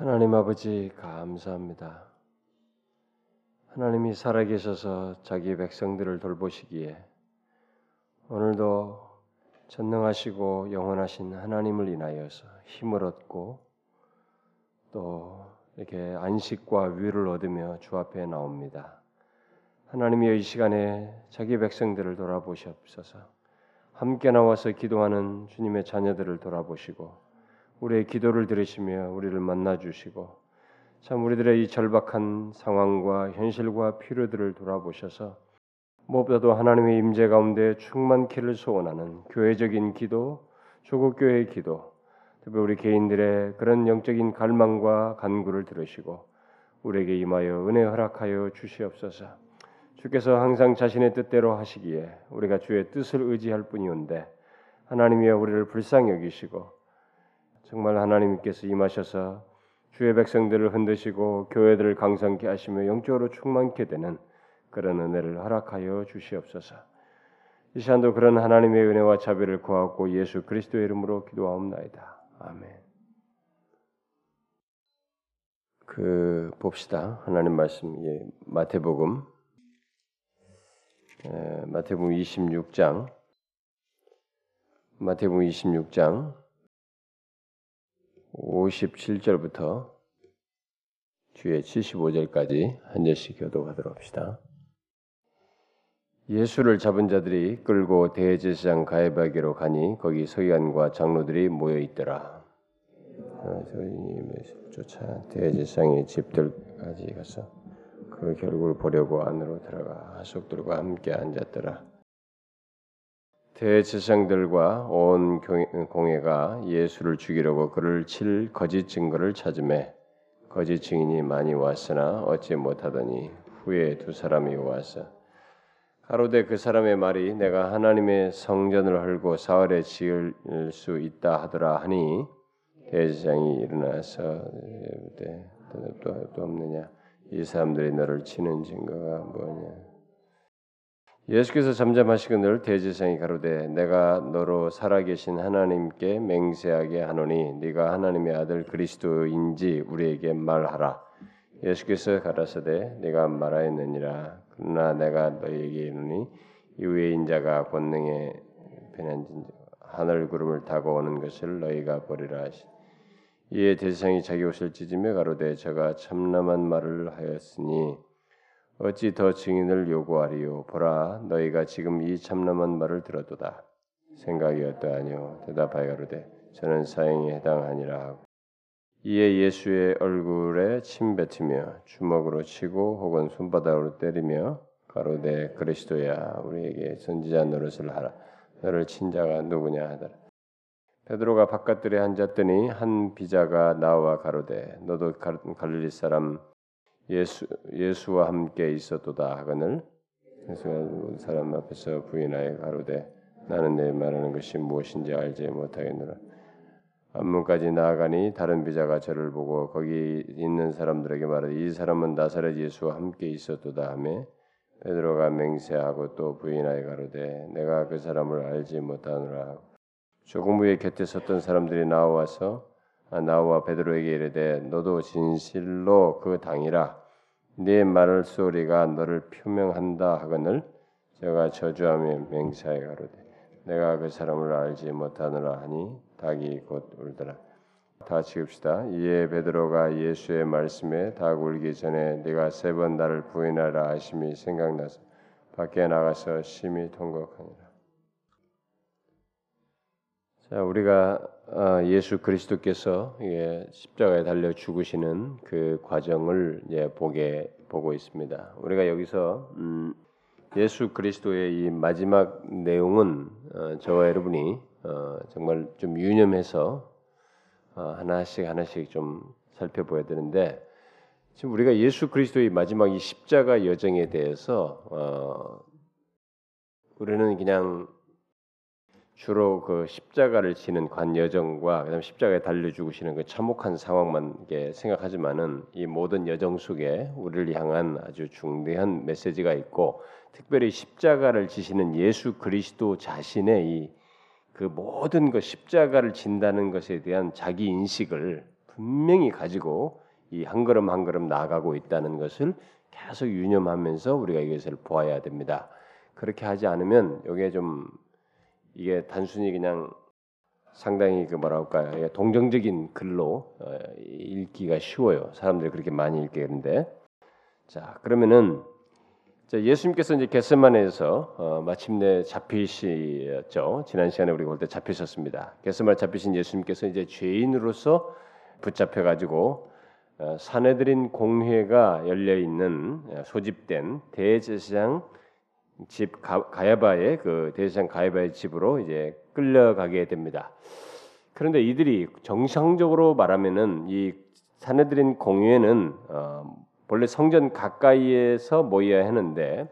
하나님 아버지 감사합니다. 하나님이 살아계셔서 자기 백성들을 돌보시기에 오늘도 전능하시고 영원하신 하나님을 인하여서 힘을 얻고 또 이렇게 안식과 위를 얻으며 주 앞에 나옵니다. 하나님이 이 시간에 자기 백성들을 돌아보시옵소서. 함께 나와서 기도하는 주님의 자녀들을 돌아보시고 우리의 기도를 들으시며 우리를 만나 주시고 참 우리들의 이 절박한 상황과 현실과 필요들을 돌아보셔서 무엇보다도 하나님의 임재 가운데 충만키를 소원하는 교회적인 기도, 조국 교회의 기도, 특히 우리 개인들의 그런 영적인 갈망과 간구를 들으시고 우리에게 임하여 은혜 허락하여 주시옵소서. 주께서 항상 자신의 뜻대로 하시기에 우리가 주의 뜻을 의지할 뿐이온데 하나님이여 우리를 불쌍히 여기시고 정말 하나님께서 임하셔서 주의 백성들을 흔드시고 교회들을 강성케 하시며 영적으로 충만케 되는 그런 은혜를 허락하여 주시옵소서. 이 시간도 그런 하나님의 은혜와 자비를 구하고 예수 그리스도의 이름으로 기도하옵나이다. 아멘. 그 봅시다. 하나님 말씀 예, 마태복음 에, 마태복음 26장 마태복음 26장 57절부터 뒤에 75절까지 한 절씩 교도하도록 합시다. 예수를 잡은 자들이 끌고 대제사장 가해바기로 가니 거기 서기관과 장로들이 모여 있더라. 저희님을 쫓아 대제사장의 집들까지 가서 그 결국을 보려고 안으로 들어가 하속들과 함께 앉았더라. 대제사장들과 온 공회가 예수를 죽이려고 그를 칠 거짓 증거를 찾음에 거짓 증인이 많이 왔으나 얻지 못하더니 후에 두 사람이 와서 가로되 그 사람의 말이 내가 하나님의 성전을 헐고 사흘에 지을 수 있다 하더라 하니 대제사장이 일어나서 또, 또 없느냐? 이 사람들이 너를 치는 증거가 뭐냐 예수께서 잠잠하시고 늘 대제사장이 가로되 내가 너로 살아계신 하나님께 맹세하게 하노니 네가 하나님의 아들 그리스도인지 우리에게 말하라. 예수께서 가라사대 내가 말하였느니라. 그러나 내가 너희에게 이르니 이후에 인자가 권능에 변한진 하늘 구름을 타고 오는 것을 너희가 보리라 하시. 이에 대상이 자기 옷을 찢으며 가로되 저가 참남한 말을 하였으니 어찌 더 증인을 요구하리요? 보라 너희가 지금 이 참남한 말을 들었도다. 생각이 어떠하뇨? 대답하여 가로되 저는 사형에 해당하니라 하고. 이에 예수의 얼굴에 침 뱉으며 주먹으로 치고 혹은 손바닥으로 때리며 가로되 그리스도야 우리에게 선지자 노릇을 하라. 너를 친 자가 누구냐 하더라. 베드로가 바깥들에 앉았더니 한 비자가 나와 가로되 너도 갈릴리 사람 예수 예수와 함께 있었도다 하거늘 예수가 사람 앞에서 부인하여 가로되 나는 내 말하는 것이 무엇인지 알지 못하겠노라. 안문까지 나아가니 다른 비자가 저를 보고 거기 있는 사람들에게 말하되 이 사람은 나사렛 예수와 함께 있었도다 하며 베드로가 맹세하고 또 부인하여 가로되 내가 그 사람을 알지 못하노라 조금 후에 곁에 섰던 사람들이 나와서 나와 베드로에게 이르되 너도 진실로 그 당이라 네 말을 소리가 너를 표명한다 하거늘 제가 저주하며 맹세하여 가로되 내가 그 사람을 알지 못하노라 하니 닭이 곧 울더라. 다 지읍시다. 이에 베드로가 예수의 말씀에 닭 울기 전에 네가 세 번 나를 부인하라 하심이 생각나서 밖에 나가서 심히 통곡하니라. 자, 우리가 어, 예수 그리스도께서 십자가에 달려 죽으시는 그 과정을 보게 보고 있습니다. 우리가 여기서 음, 예수 그리스도의 이 마지막 내용은 어, 저와 여러분이 어, 정말 좀 유념해서 어, 하나씩 하나씩 좀 살펴봐야 되는데 지금 우리가 예수 그리스도의 마지막 이 십자가 여정에 대해서 어, 우리는 그냥 주로 그 십자가를 지는 관 여정과 그다음 십자가에 달려 죽으시는 그 참혹한 상황만 생각하지만은 이 모든 여정 속에 우리를 향한 아주 중대한 메시지가 있고 특별히 십자가를 지시는 예수 그리스도 자신의 이 그 모든 그 십자가를 진다는 것에 대한 자기 인식을 분명히 가지고 이 한 걸음 한 걸음 나아가고 있다는 것을 계속 유념하면서 우리가 이것을 보아야 됩니다. 그렇게 하지 않으면 이게 좀 이게 단순히 그냥 상당히 그 뭐랄까요 동정적인 글로 어, 읽기가 쉬워요. 사람들이 그렇게 많이 읽겠는데 자 그러면은 예수님께서 이제 겟세만에서 어, 마침내 잡히시죠. 지난 시간에 우리가 볼 때 잡히셨습니다. 겟세만 잡히신 예수님께서 이제 죄인으로서 붙잡혀 가지고 어, 사내들인 공회가 열려 있는 어, 소집된 대제사장 집 가, 가야바의 그 대제사장 가야바의 집으로 이제 끌려가게 됩니다. 그런데 이들이 정상적으로 말하면은 이 사내들인 공회는 어, 본래 성전 가까이에서 모여야 하는데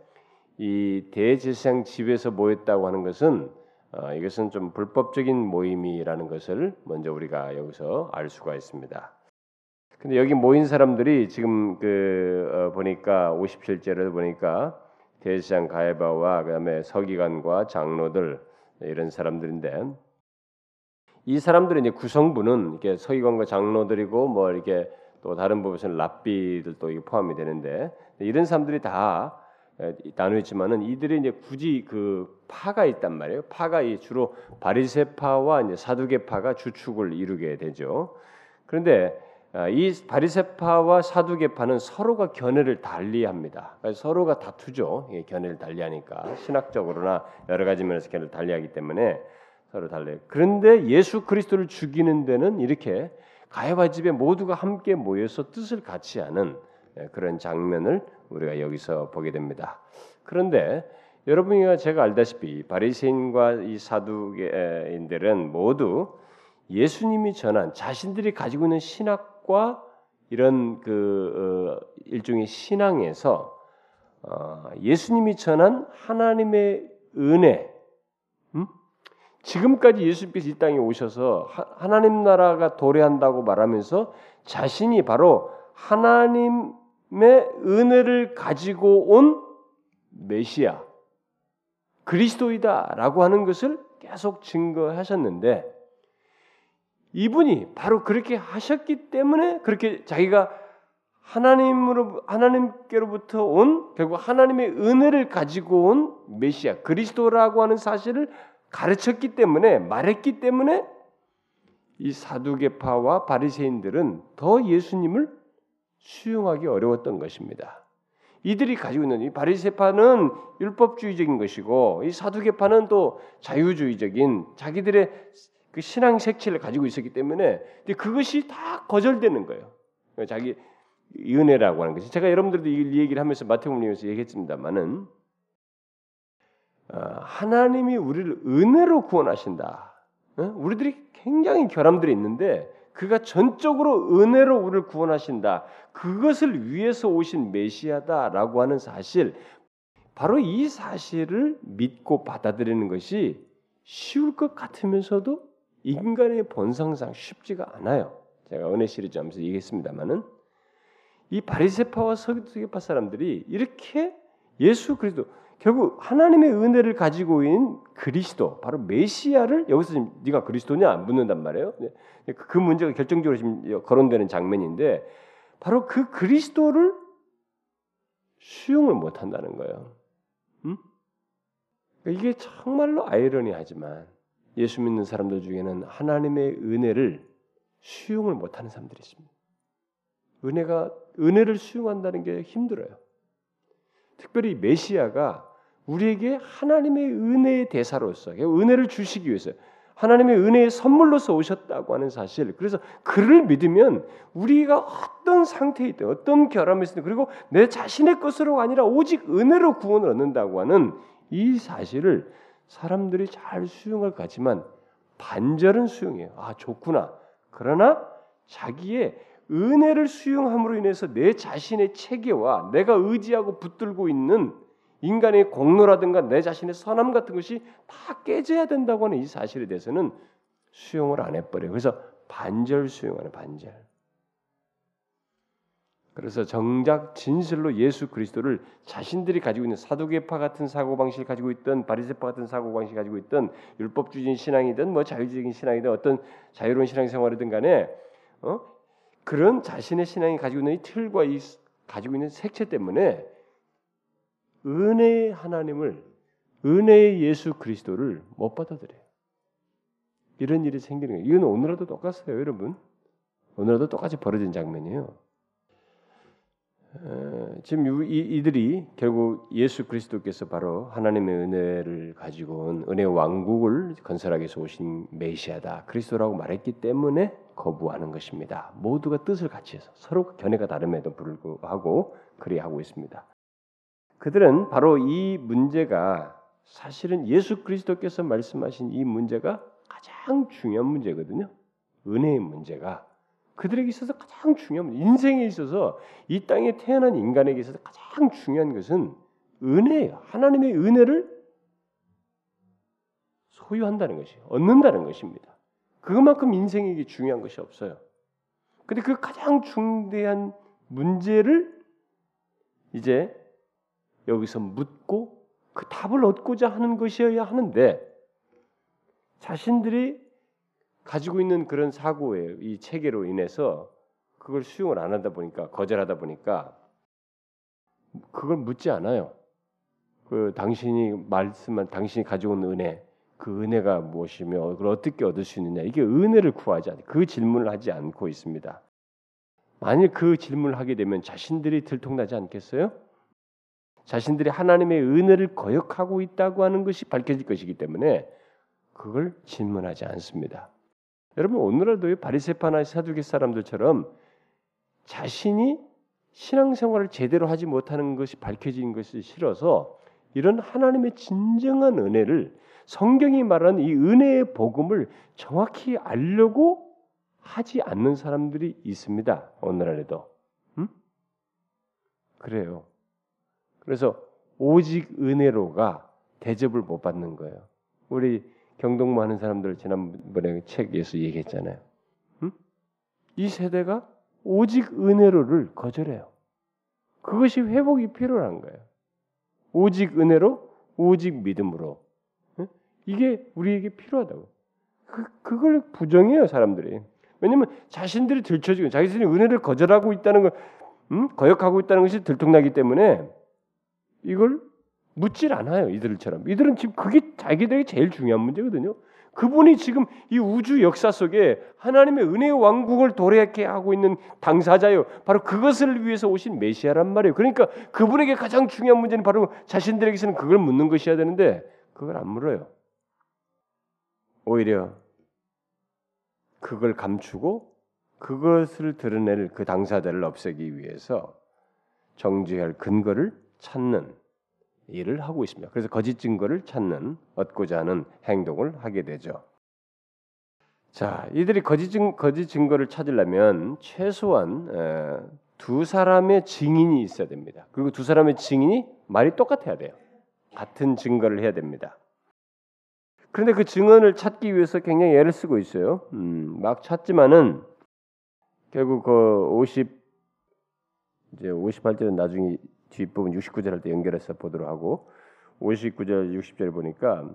이 대제사장 집에서 모였다고 하는 것은 어, 이것은 좀 불법적인 모임이라는 것을 먼저 우리가 여기서 알 수가 있습니다. 근데 여기 모인 사람들이 지금 그 어, 보니까 57절을 보니까 대제사장 가야바와 그다음에 서기관과 장로들 이런 사람들인데 이 사람들의 이제 구성부는 이렇게 서기관과 장로들이고 뭐 이렇게 또 다른 부분에서는 랍비들도 포함이 되는데 이런 사람들이 다 나누어 있지만은 이들이 이제 굳이 그 파가 있단 말이에요. 파가 이 주로 바리세파와 이제 사두개파가 주축을 이루게 되죠. 그런데 아, 이 바리세파와 사두개파는 서로가 견해를 달리합니다. 그러니까 서로가 다투죠. 견해를 달리하니까 신학적으로나 여러 가지 면에서 견해를 달리하기 때문에 서로 달라요. 그런데 예수 그리스도를 죽이는 데는 이렇게 가야바 집에 모두가 함께 모여서 뜻을 같이 하는 예, 그런 장면을 우리가 여기서 보게 됩니다. 그런데 여러분이 제가 알다시피 바리새인과 이 사두개인들은 모두 예수님이 전한 자신들이 가지고 있는 신학 과 이런 그 어, 일종의 신앙에서 어, 예수님이 전한 하나님의 은혜, 음? 지금까지 예수님께서 이 땅에 오셔서 하 나님 나라가 도래한다고 말하면서 자신이 바로 하나님의 은혜를 가지고 온 메시아 그리스도이다라고 하는 것을 계속 증거하셨는데 이분이 바로 그렇게 하셨기 때문에 그렇게 자기가 하나님으로 하나님께로부터 온 결국 하나님의 은혜를 가지고 온 메시아 그리스도라고 하는 사실을 가르쳤기 때문에 말했기 때문에 이 사두개파와 바리새인들은 더 예수님을 수용하기 어려웠던 것입니다. 이들이 가지고 있는 이 바리새파는 율법주의적인 것이고 이 사두개파는 또 자유주의적인 자기들의 그 신앙 색채를 가지고 있었기 때문에 그것이 다 거절되는 거예요. 자기 은혜라고 하는 것이 제가 여러분들도 이 얘기를 하면서 마태복음에서 얘기했습니다만은 어, 하나님이 우리를 은혜로 구원하신다. 우리들이 굉장히 결함들이 있는데 그가 전적으로 은혜로 우리를 구원하신다. 그것을 위해서 오신 메시아다라고 하는 사실, 바로 이 사실을 믿고 받아들이는 것이 쉬울 것 같으면서도 인간의 본성상 쉽지가 않아요. 제가 은혜 시리즈 하면서 얘기했습니다만은 이 바리새파와 서기파 사람들이 이렇게 예수 그리스도 결국 하나님의 은혜를 가지고 있는 그리스도 바로 메시아를 여기서 지금 네가 그리스도냐 안 묻는단 말이에요. 네. 그 문제가 결정적으로 지금 거론되는 장면인데 바로 그 그리스도를 수용을 못 한다는 거예요. 음? 이게 정말로 아이러니하지만 예수 믿는 사람들 중에는 하나님의 은혜를 수용을 못 하는 사람들이 있습니다. 은혜가 은혜를 수용한다는 게 힘들어요. 특별히 메시아가 우리에게 하나님의 은혜의 대사로서 은혜를 주시기 위해서 하나님의 은혜의 선물로서 오셨다고 하는 사실. 그래서 그를 믿으면 우리가 어떤 상태에 있든 어떤 결함이 있든 그리고 내 자신의 것으로 아니라 오직 은혜로 구원을 얻는다고 하는 이 사실을 사람들이 잘 수용할 것 같지만 반절은 수용해요. 아 좋구나. 그러나 자기의 은혜를 수용함으로 인해서 내 자신의 체계와 내가 의지하고 붙들고 있는 인간의 공로라든가 내 자신의 선함 같은 것이 다 깨져야 된다고 하는 이 사실에 대해서는 수용을 안 해버려요. 그래서 반절 수용하는 반절. 그래서 정작 진실로 예수 그리스도를 자신들이 가지고 있는 사도계파 같은 사고 방식을 가지고 있던 바리새파 같은 사고 방식을 가지고 있던 율법주의 신앙이든 뭐 자유적인 신앙이든 어떤 자유로운 신앙 생활이든 간에 어? 그런 자신의 신앙이 가지고 있는 이 틀과 이 가지고 있는 색채 때문에 은혜의 하나님을 은혜의 예수 그리스도를 못 받아들여요. 이런 일이 생기는 거예요. 이건 오늘도 똑같아요, 여러분. 오늘도 똑같이 벌어진 장면이에요. 지금 이, 들이 결국 예수 그리스도께서 바로 하나님의 은혜를 가지고 온 은혜 왕국을 건설하기 위해서 오신 메시아다 그리스도라고 말했기 때문에 거부하는 것입니다. 모두가 뜻을 같이 해서 서로 견해가 다름에도 불구하고 그리하고 있습니다. 그들은 바로 이 문제가 사실은 예수 그리스도께서 말씀하신 이 문제가 가장 중요한 문제거든요. 은혜의 문제가 그들에게 있어서 가장 중요한 인생에 있어서 이 땅에 태어난 인간에게 있어서 가장 중요한 것은 은혜예요. 하나님의 은혜를 소유한다는 것이 얻는다는 것입니다. 그것만큼 인생에게 중요한 것이 없어요. 근데 그 가장 중대한 문제를 이제 여기서 묻고 그 답을 얻고자 하는 것이어야 하는데 자신들이 가지고 있는 그런 사고의 이 체계로 인해서 그걸 수용을 안 하다 보니까 거절하다 보니까 그걸 묻지 않아요. 그 당신이 말씀한 당신이 가지고 온 은혜 그 은혜가 무엇이며 그걸 어떻게 얻을 수 있느냐 이게 은혜를 구하지 않고 그 질문을 하지 않고 있습니다. 만일 그 질문을 하게 되면 자신들이 들통나지 않겠어요? 자신들이 하나님의 은혜를 거역하고 있다고 하는 것이 밝혀질 것이기 때문에 그걸 질문하지 않습니다. 여러분 오늘날도 바리새파나 사두개 사람들처럼 자신이 신앙생활을 제대로 하지 못하는 것이 밝혀진 것이 싫어서 이런 하나님의 진정한 은혜를 성경이 말하는 이 은혜의 복음을 정확히 알려고 하지 않는 사람들이 있습니다. 오늘날에도. 음? 그래요. 그래서 오직 은혜로가 대접을 못 받는 거예요. 우리 경동무 하는 사람들 지난번에 책에서 얘기했잖아요. 음? 이 세대가 오직 은혜로를 거절해요. 그것이 회복이 필요한 거예요. 오직 은혜로, 오직 믿음으로. 음? 이게 우리에게 필요하다고. 그, 그걸 부정해요, 사람들이. 왜냐면 자신들이 들춰지고 자기들이 은혜를 거절하고 있다는 걸, 음? 거역하고 있다는 것이 들통나기 때문에 이걸 묻질 않아요. 이들처럼. 이들은 지금 그게 자기들에게 제일 중요한 문제거든요. 그분이 지금 이 우주 역사 속에 하나님의 은혜의 왕국을 도래하게 하고 있는 당사자요. 바로 그것을 위해서 오신 메시아란 말이에요. 그러니까 그분에게 가장 중요한 문제는 바로 자신들에게서는 그걸 묻는 것이어야 되는데 그걸 안 물어요. 오히려 그걸 감추고 그것을 드러낼 그 당사자를 없애기 위해서 정죄할 근거를 찾는 일을 하고 있습니다. 그래서 거짓 증거를 찾는 얻고자 하는 행동을 하게 되죠. 자, 이들이 거짓, 증, 거짓 증거를 찾으려면 최소한 에, 두 사람의 증인이 있어야 됩니다. 그리고 두 사람의 증인이 말이 똑같아야 돼요. 같은 증거를 해야 됩니다. 그런데 그 증언을 찾기 위해서 굉장히 애를 쓰고 있어요. 음, 막 찾지만은 결국 그 50, 이제 58절은 나중에 뒷부분 69절 할 때 연결해서 보도록 하고 59절 60절 보니까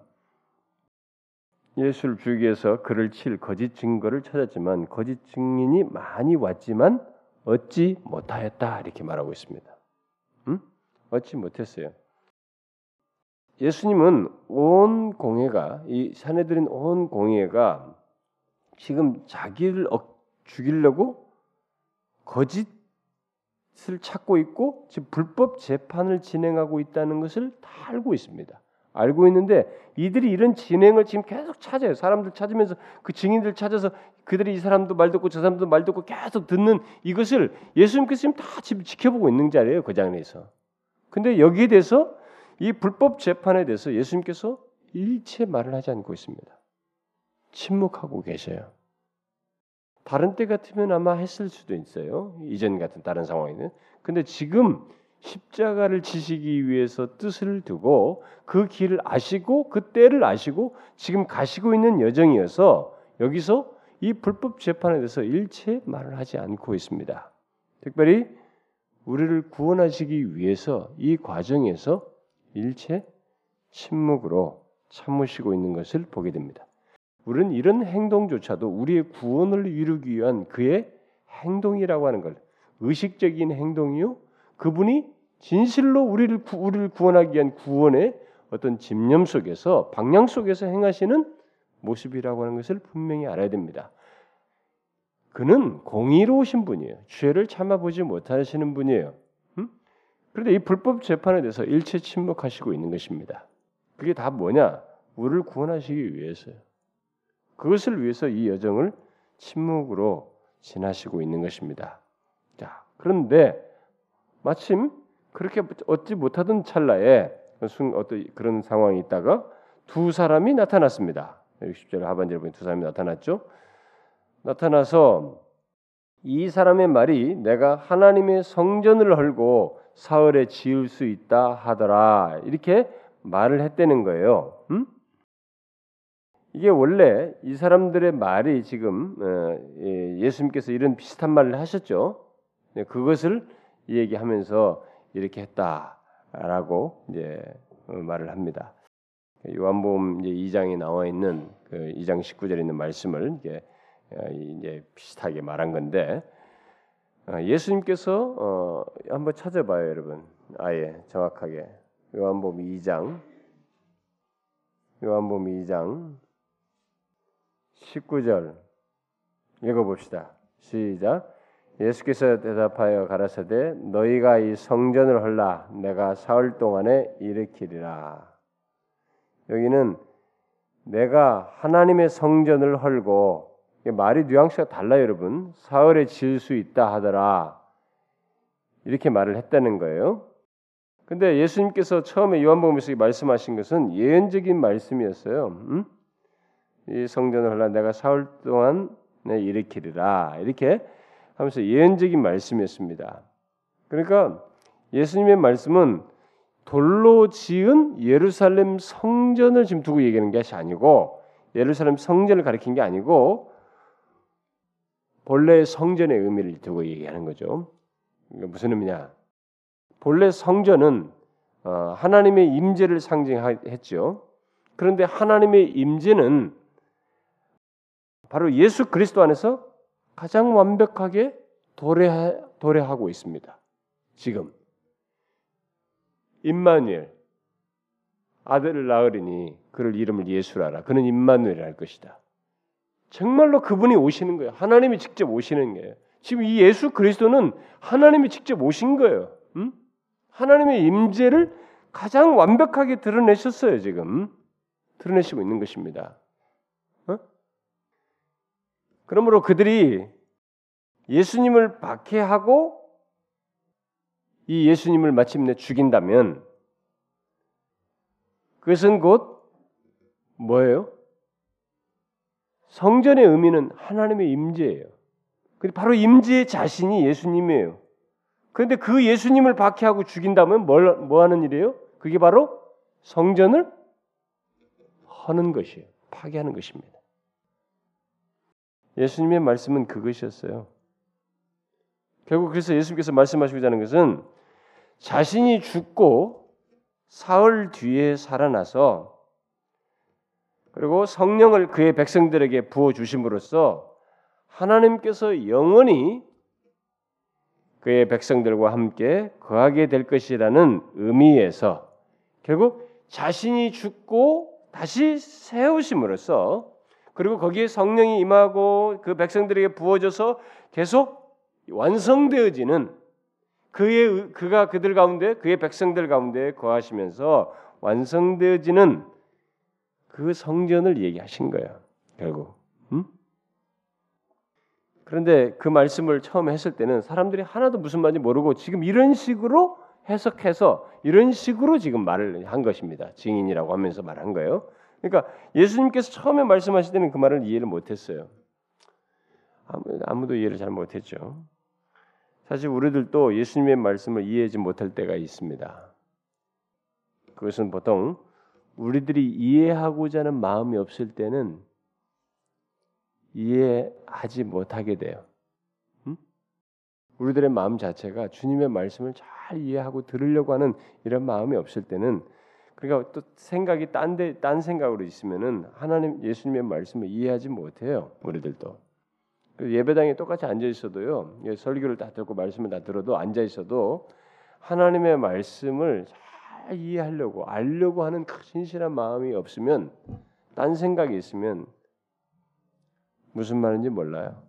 예수를 죽이기 위해서 그를 칠 거짓 증거를 찾았지만 거짓 증인이 많이 왔지만 얻지 못하였다 이렇게 말하고 있습니다. 음? 얻지 못했어요. 예수님은 온 공회가 이 사내들인 온 공회가 지금 자기를 죽이려고 거짓 을 찾고 있고 지금 불법 재판을 진행하고 있다는 것을 다 알고 있습니다. 알고 있는데 이들이 이런 진행을 지금 계속 찾아요. 사람들 찾으면서 그 증인들 찾아서 그들이 이 사람도 말 듣고 저 사람도 말 듣고 계속 듣는 이것을 예수님께서 지금 다 지켜보고 있는 자리예요. 그 장에서. 근데 여기에 대해서 이 불법 재판에 대해서 예수님께서 일체 말을 하지 않고 있습니다. 침묵하고 계셔요. 다른 때 같으면 아마 했을 수도 있어요. 이전 같은 다른 상황에는. 근데 지금 십자가를 지시기 위해서 뜻을 두고 그 길을 아시고 그 때를 아시고 지금 가시고 있는 여정이어서 여기서 이 불법 재판에 대해서 일체 말을 하지 않고 있습니다. 특별히 우리를 구원하시기 위해서 이 과정에서 일체 침묵으로 참으시고 있는 것을 보게 됩니다. 우리는 이런 행동조차도 우리의 구원을 이루기 위한 그의 행동이라고 하는 걸 의식적인 행동이요. 그분이 진실로 우리를 구, 우리를 구원하기 위한 구원의 어떤 집념 속에서 방향 속에서 행하시는 모습이라고 하는 것을 분명히 알아야 됩니다. 그는 공의로우신 분이에요. 죄를 참아보지 못하시는 분이에요. 음? 그런데 이 불법 재판에 대해서 일체 침묵하시고 있는 것입니다. 그게 다 뭐냐? 우리를 구원하시기 위해서요. 그것을 위해서 이 여정을 침묵으로 지나시고 있는 것입니다. 자, 그런데 마침 그렇게 얻지 못하던 찰나에 어떤 그런 상황이 있다가 두 사람이 나타났습니다. 60절 하반절에 보면 두 사람이 나타났죠. 나타나서 이 사람의 말이 내가 하나님의 성전을 헐고 사흘에 지을 수 있다 하더라 이렇게 말을 했다는 거예요. 음? 이게 원래 이 사람들의 말이 지금 어, 예, 예수님께서 이런 비슷한 말을 하셨죠. 네, 그것을 얘기하면서 이렇게 했다라고 이제 어, 말을 합니다. 요한복음 이제 2장에 나와 있는 그 2장 19절에 있는 말씀을 이제 어, 이제 비슷하게 말한 건데 예수님께서 어 한번 찾아봐요, 여러분. 아예 정확하게 요한복음 2장 요한복음 2장 19절 읽어봅시다. 시작. 예수께서 대답하여 가라사대 너희가 이 성전을 헐라 내가 사흘 동안에 일으키리라. 여기는 내가 하나님의 성전을 헐고 말이 뉘앙스가 달라요, 여러분. 사흘에 지을 수 있다 하더라. 이렇게 말을 했다는 거예요. 근데 예수님께서 처음에 요한복음에서 말씀하신 것은 예언적인 말씀이었어요. 음? 이 성전을 헐라 내가 사흘 동안 일으키리라 이렇게 하면서 예언적인 말씀이었습니다. 그러니까 예수님의 말씀은 돌로 지은 예루살렘 성전을 지금 두고 얘기하는 것이 아니고 예루살렘 성전을 가리킨 게 아니고 본래 성전의 의미를 두고 얘기하는 거죠. 그러니까 무슨 의미냐? 본래 성전은 어, 하나님의 임재를 상징했죠. 그런데 하나님의 임재는 바로 예수 그리스도 안에서 가장 완벽하게 도래 도래하고 있습니다. 지금 임마누엘 아들을 낳으리니 그를 이름을 예수라라. 그는 임마누엘할 것이다. 정말로 그분이 오시는 거예요. 하나님이 직접 오시는 거예요. 지금 이 예수 그리스도는 하나님이 직접 오신 거예요. 음? 하나님의 임재를 가장 완벽하게 드러내셨어요. 지금 드러내시고 있는 것입니다. 그러므로 그들이 예수님을 박해하고 이 예수님을 마침내 죽인다면 그것은 곧 뭐예요? 성전의 의미는 하나님의 임재예요. 바로 임재 자신이 예수님이에요. 그런데 그 예수님을 박해하고 죽인다면 뭘, 뭐 하는 일이에요? 그게 바로 성전을 하는 것이에요. 파괴하는 것입니다. 예수님의 말씀은 그것이었어요. 결국 그래서 예수님께서 말씀하시고자 하는 것은 자신이 죽고 사흘 뒤에 살아나서 그리고 성령을 그의 백성들에게 부어 주심으로써 하나님께서 영원히 그의 백성들과 함께 거하게 될 것이라는 의미에서 결국 자신이 죽고 다시 세우심으로써 그리고 거기에 성령이 임하고 그 백성들에게 부어져서 계속 완성되어지는 그의 그가 그들 가운데 그의 백성들 가운데 거하시면서 완성되어지는 그 성전을 얘기하신 거예요. 결국. 음? 그런데 그 말씀을 처음 했을 때는 사람들이 하나도 무슨 말인지 모르고 지금 이런 식으로 해석해서 이런 식으로 지금 말을 한 것입니다. 증인이라고 하면서 말한 거예요. 그러니까 예수님께서 처음에 말씀하실 때는 그 말을 이해를 못했어요. 아무도 이해를 잘 못했죠. 사실 우리들도 예수님의 말씀을 이해하지 못할 때가 있습니다. 그것은 보통 우리들이 이해하고자 하는 마음이 없을 때는 이해하지 못하게 돼요. 음? 우리들의 마음 자체가 주님의 말씀을 잘 이해하고 들으려고 하는 이런 마음이 없을 때는 그러니까 또 생각이 딴데 딴 생각으로 있으면은 하나님 예수님의 말씀을 이해하지 못해요. 우리들도 그 예배당에 똑같이 앉아 있어도요. 설교를 다 듣고 말씀을 다 들어도 앉아 있어도 하나님의 말씀을 잘 이해하려고 알려고 하는 그 진실한 마음이 없으면 딴 생각이 있으면 무슨 말인지 몰라요.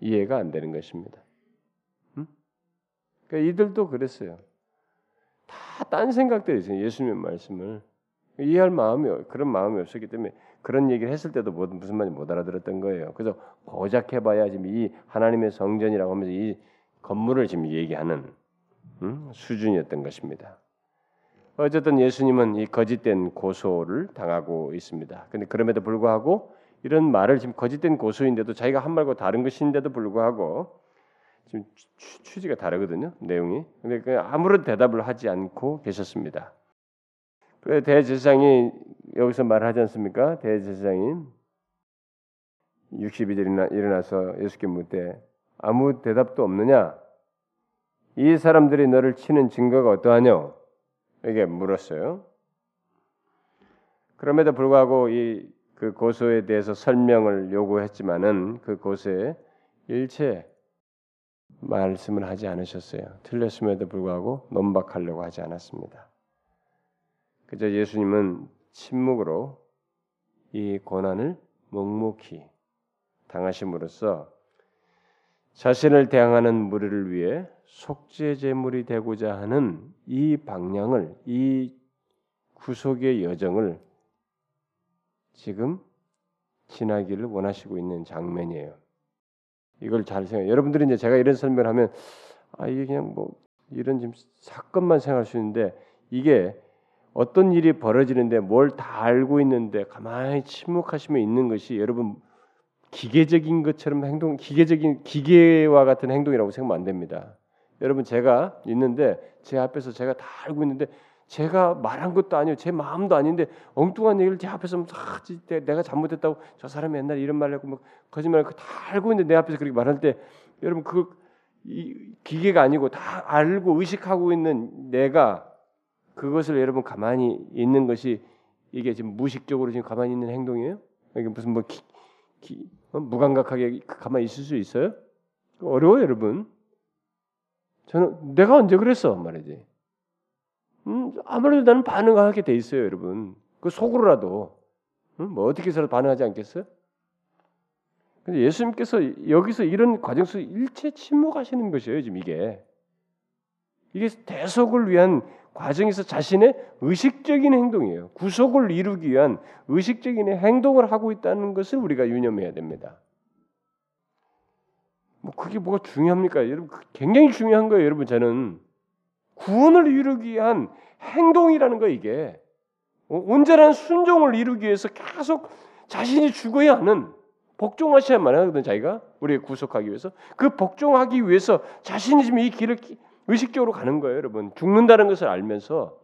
이해가 안 되는 것입니다. 음? 그러니까 이들도 그랬어요. 다 딴 생각들이 있어요. 예수님의 말씀을 이해할 마음이 그런 마음이 없었기 때문에 그런 얘기를 했을 때도 뭐, 무슨 말인지 못 알아들었던 거예요. 그래서 고작 해봐야 지금 이 하나님의 성전이라고 하면서 이 건물을 지금 얘기하는 음? 수준이었던 것입니다. 어쨌든 예수님은 이 거짓된 고소를 당하고 있습니다. 근데 그럼에도 불구하고 이런 말을 지금 거짓된 고소인데도 자기가 한 말과 다른 것인데도 불구하고 지금 취지가 다르거든요. 내용이. 근데 그 아무런 대답을 하지 않고 계셨습니다. 그래 대제사장이 여기서 말하지 않습니까? 대제사장이 60일이 일어나서 예수께 묻되 아무 대답도 없느냐? 이 사람들이 너를 치는 증거가 어떠하냐? 이게 물었어요. 그럼에도 불구하고 이 그 고소에 대해서 설명을 요구했지만은 그 고소에 일체 말씀을 하지 않으셨어요. 틀렸음에도 불구하고 논박하려고 하지 않았습니다. 그저 예수님은 침묵으로 이 고난을 묵묵히 당하심으로써 자신을 대항하는 무리를 위해 속죄 제물이 되고자 하는 이 방향을 이 구속의 여정을 지금 지나기를 원하시고 있는 장면이에요. 이걸 잘 생각. 여러분들이 이제 제가 이런 설명을 하면 아 이게 그냥 뭐 이런 지금 사건만 생각할 수 있는데 이게 어떤 일이 벌어지는데 뭘 다 알고 있는데 가만히 침묵하시며 있는 것이 여러분 기계적인 것처럼 행동, 기계적인 기계와 같은 행동이라고 생각하면 안 됩니다. 여러분 제가 있는데 제 앞에서 제가 다 알고 있는데 제가 말한 것도 아니고 제 마음도 아닌데 엉뚱한 얘기를 제 앞에서 다 내가 잘못했다고 저 사람이 옛날에 이런 말을 했고 뭐 거짓말 다 알고 있는데 내 앞에서 그렇게 말할 때 여러분 그 기계가 아니고 다 알고 의식하고 있는 내가 그것을 여러분 가만히 있는 것이 이게 지금 무식적으로 지금 가만히 있는 행동이에요? 이게 무슨 뭐 기, 기, 어? 무감각하게 가만히 있을 수 있어요? 어려워요, 여러분. 저는 내가 언제 그랬어 말이지. 음, 아무래도 나는 반응하게 돼 있어요, 여러분. 그 속으로라도 음, 뭐 어떻게 해서 반응하지 않겠어요? 근데 예수님께서 여기서 이런 과정 속에 일체 침묵하시는 것이에요, 지금 이게. 이게 대속을 위한 과정에서 자신의 의식적인 행동이에요. 구속을 이루기 위한 의식적인 행동을 하고 있다는 것을 우리가 유념해야 됩니다. 뭐 그게 뭐가 중요합니까? 여러분 굉장히 중요한 거예요, 여러분 저는 구원을 이루기 위한 행동이라는 거 이게 어, 온전한 순종을 이루기 위해서 계속 자신이 죽어야 하는 복종하셔야만 하거든 자기가 우리를 구속하기 위해서 그 복종하기 위해서 자신이 지금 이 길을 의식적으로 가는 거예요, 여러분. 죽는다는 것을 알면서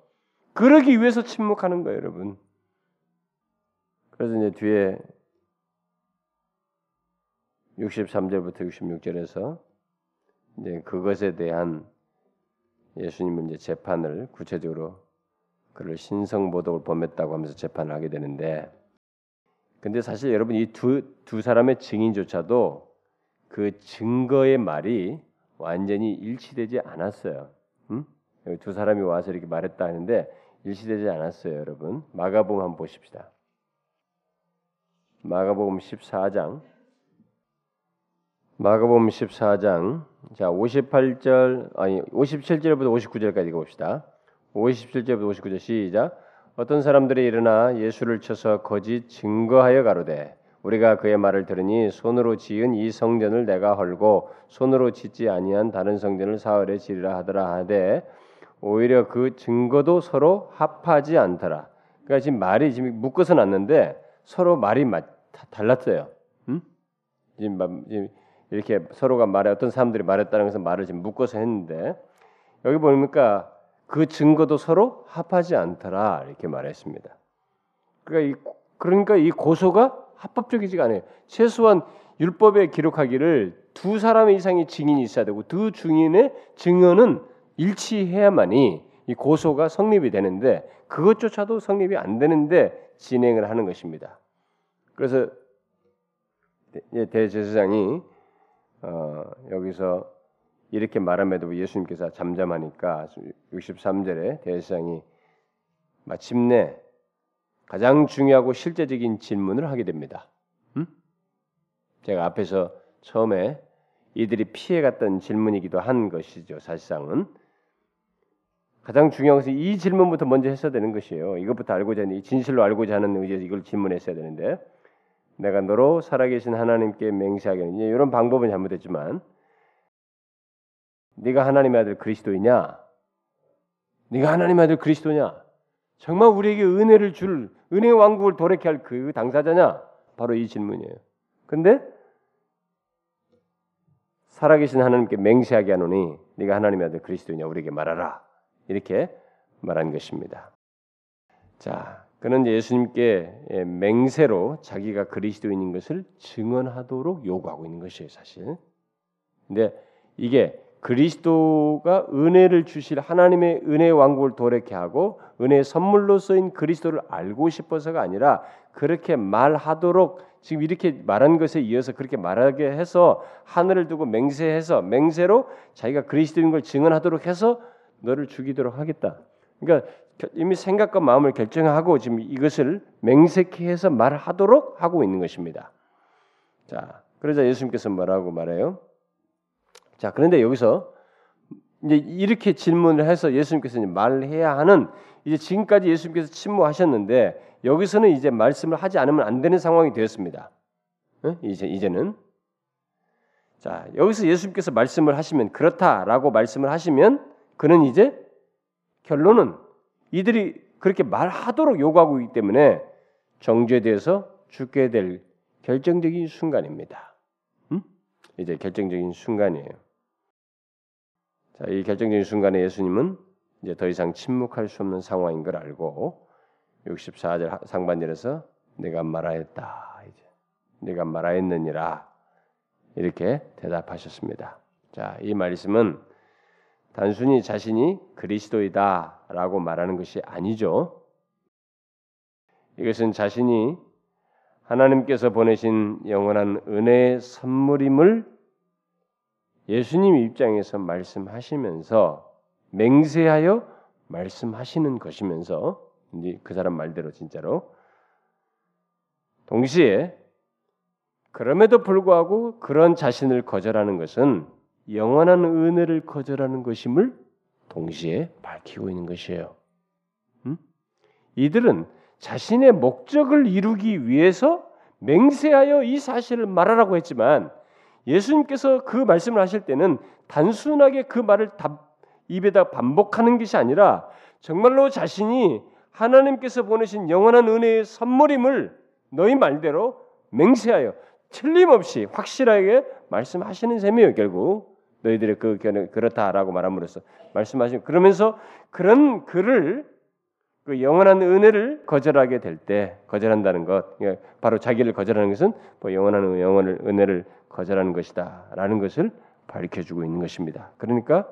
그러기 위해서 침묵하는 거예요, 여러분. 그래서 이제 뒤에 63절부터 66절에서 이제 그것에 대한 예수님은 이제 재판을 구체적으로 그를 신성 모독을 범했다고 하면서 재판을 하게 되는데 근데 사실 여러분 이 두두 사람의 증인조차도 그 증거의 말이 완전히 일치되지 않았어요. 음? 두 사람이 와서 이렇게 말했다 하는데 일치되지 않았어요, 여러분. 마가복음 한번 보십시다. 마가복음 14장 마가복음 14장 자 58절 아니 57절부터 59절까지 읽어봅시다. 57절부터 59절 시작. 어떤 사람들이 일어나 예수를 쳐서 거짓 증거하여 가로되 우리가 그의 말을 들으니 손으로 지은 이 성전을 내가 헐고 손으로 짓지 아니한 다른 성전을 사흘에 지으라 하더라 하되 오히려 그 증거도 서로 합하지 않더라. 그러니까 지금 말이 지금 묶어서 놨는데 서로 말이 달랐어요. 음? 지금, 지금 이렇게 서로가 말해 어떤 사람들이 말했다는 것은 말을 지금 묶어서 했는데 여기 보니까 그 증거도 서로 합하지 않더라 이렇게 말했습니다. 그러니까 이, 그러니까 이 고소가 합법적이지가 않아요. 최소한 율법에 기록하기를 두 사람 이상의 증인이 있어야 되고 두 증인의 증언은 일치해야만이 이 고소가 성립이 되는데 그것조차도 성립이 안 되는데 진행을 하는 것입니다. 그래서 대제사장이 어, 여기서 이렇게 말함에도 예수님께서 잠잠하니까 63절에 대제사장이 마침내 가장 중요하고 실제적인 질문을 하게 됩니다. 음? 제가 앞에서 처음에 이들이 피해갔던 질문이기도 한 것이죠. 사실상은 가장 중요한 것은 이 질문부터 먼저 했어야 되는 것이에요. 이것부터 알고자 하는 진실로 알고자 하는 의지에서 이걸 질문했어야 되는데 내가 너로 살아계신 하나님께 맹세하겠느냐 이런 방법은 잘못했지만 네가 하나님의 아들 그리스도이냐? 네가 하나님의 아들 그리스도냐? 정말 우리에게 은혜를 줄 은혜 왕국을 돌이켜 할그 당사자냐? 바로 이 질문이에요. 근데 살아계신 하나님께 맹세하게 하노니 네가 하나님의 아들 그리스도냐 우리에게 말하라. 이렇게 말한 것입니다. 자, 그는 예수님께 맹세로 자기가 그리스도인인 것을 증언하도록 요구하고 있는 것이에요, 사실. 근데 이게 그리스도가 은혜를 주실 하나님의 은혜 왕국을 도래케 하고 은혜의 선물로 쓰인 그리스도를 알고 싶어서가 아니라 그렇게 말하도록 지금 이렇게 말한 것에 이어서 그렇게 말하게 해서 하늘을 두고 맹세해서 맹세로 자기가 그리스도인 걸 증언하도록 해서 너를 죽이도록 하겠다. 그러니까 이미 생각과 마음을 결정하고 지금 이것을 맹세케 해서 말하도록 하고 있는 것입니다. 자, 그러자 예수님께서 뭐라고 말해요? 자, 그런데 여기서 이제 이렇게 질문을 해서 예수님께서 이제 말해야 하는 이제 지금까지 예수님께서 침묵하셨는데 여기서는 이제 말씀을 하지 않으면 안 되는 상황이 되었습니다. 응? 이제 이제는 자 여기서 예수님께서 말씀을 하시면 그렇다라고 말씀을 하시면 그는 이제 결론은 이들이 그렇게 말하도록 요구하고 있기 때문에 정죄에 대해서 죽게 될 결정적인 순간입니다. 음? 이제 결정적인 순간이에요. 자, 이 결정적인 순간에 예수님은 이제 더 이상 침묵할 수 없는 상황인 걸 알고 64절 상반절에서 내가 말하였다. 이제 내가 말하였느니라 이렇게 대답하셨습니다. 자, 이 말씀은 단순히 자신이 그리스도이다라고 말하는 것이 아니죠. 이것은 자신이 하나님께서 보내신 영원한 은혜의 선물임을 예수님 입장에서 말씀하시면서 맹세하여 말씀하시는 것이면서 그 사람 말대로 진짜로 동시에 그럼에도 불구하고 그런 자신을 거절하는 것은 영원한 은혜를 거절하는 것임을 동시에 밝히고 있는 것이에요. 음? 이들은 자신의 목적을 이루기 위해서 맹세하여 이 사실을 말하라고 했지만 예수님께서 그 말씀을 하실 때는 단순하게 그 말을 입에다 반복하는 것이 아니라 정말로 자신이 하나님께서 보내신 영원한 은혜의 선물임을 너희 말대로 맹세하여 틀림없이 확실하게 말씀하시는 셈이에요 결국 너희들의 그 견해 그렇다라고 말함으로써 말씀하신 그러면서 그런 글을 그 영원한 은혜를 거절하게 될 때 거절한다는 것 예, 바로 자기를 거절하는 것은 뭐 영원한 영원을 은혜를 거절하는 것이다라는 것을 밝혀주고 있는 것입니다. 그러니까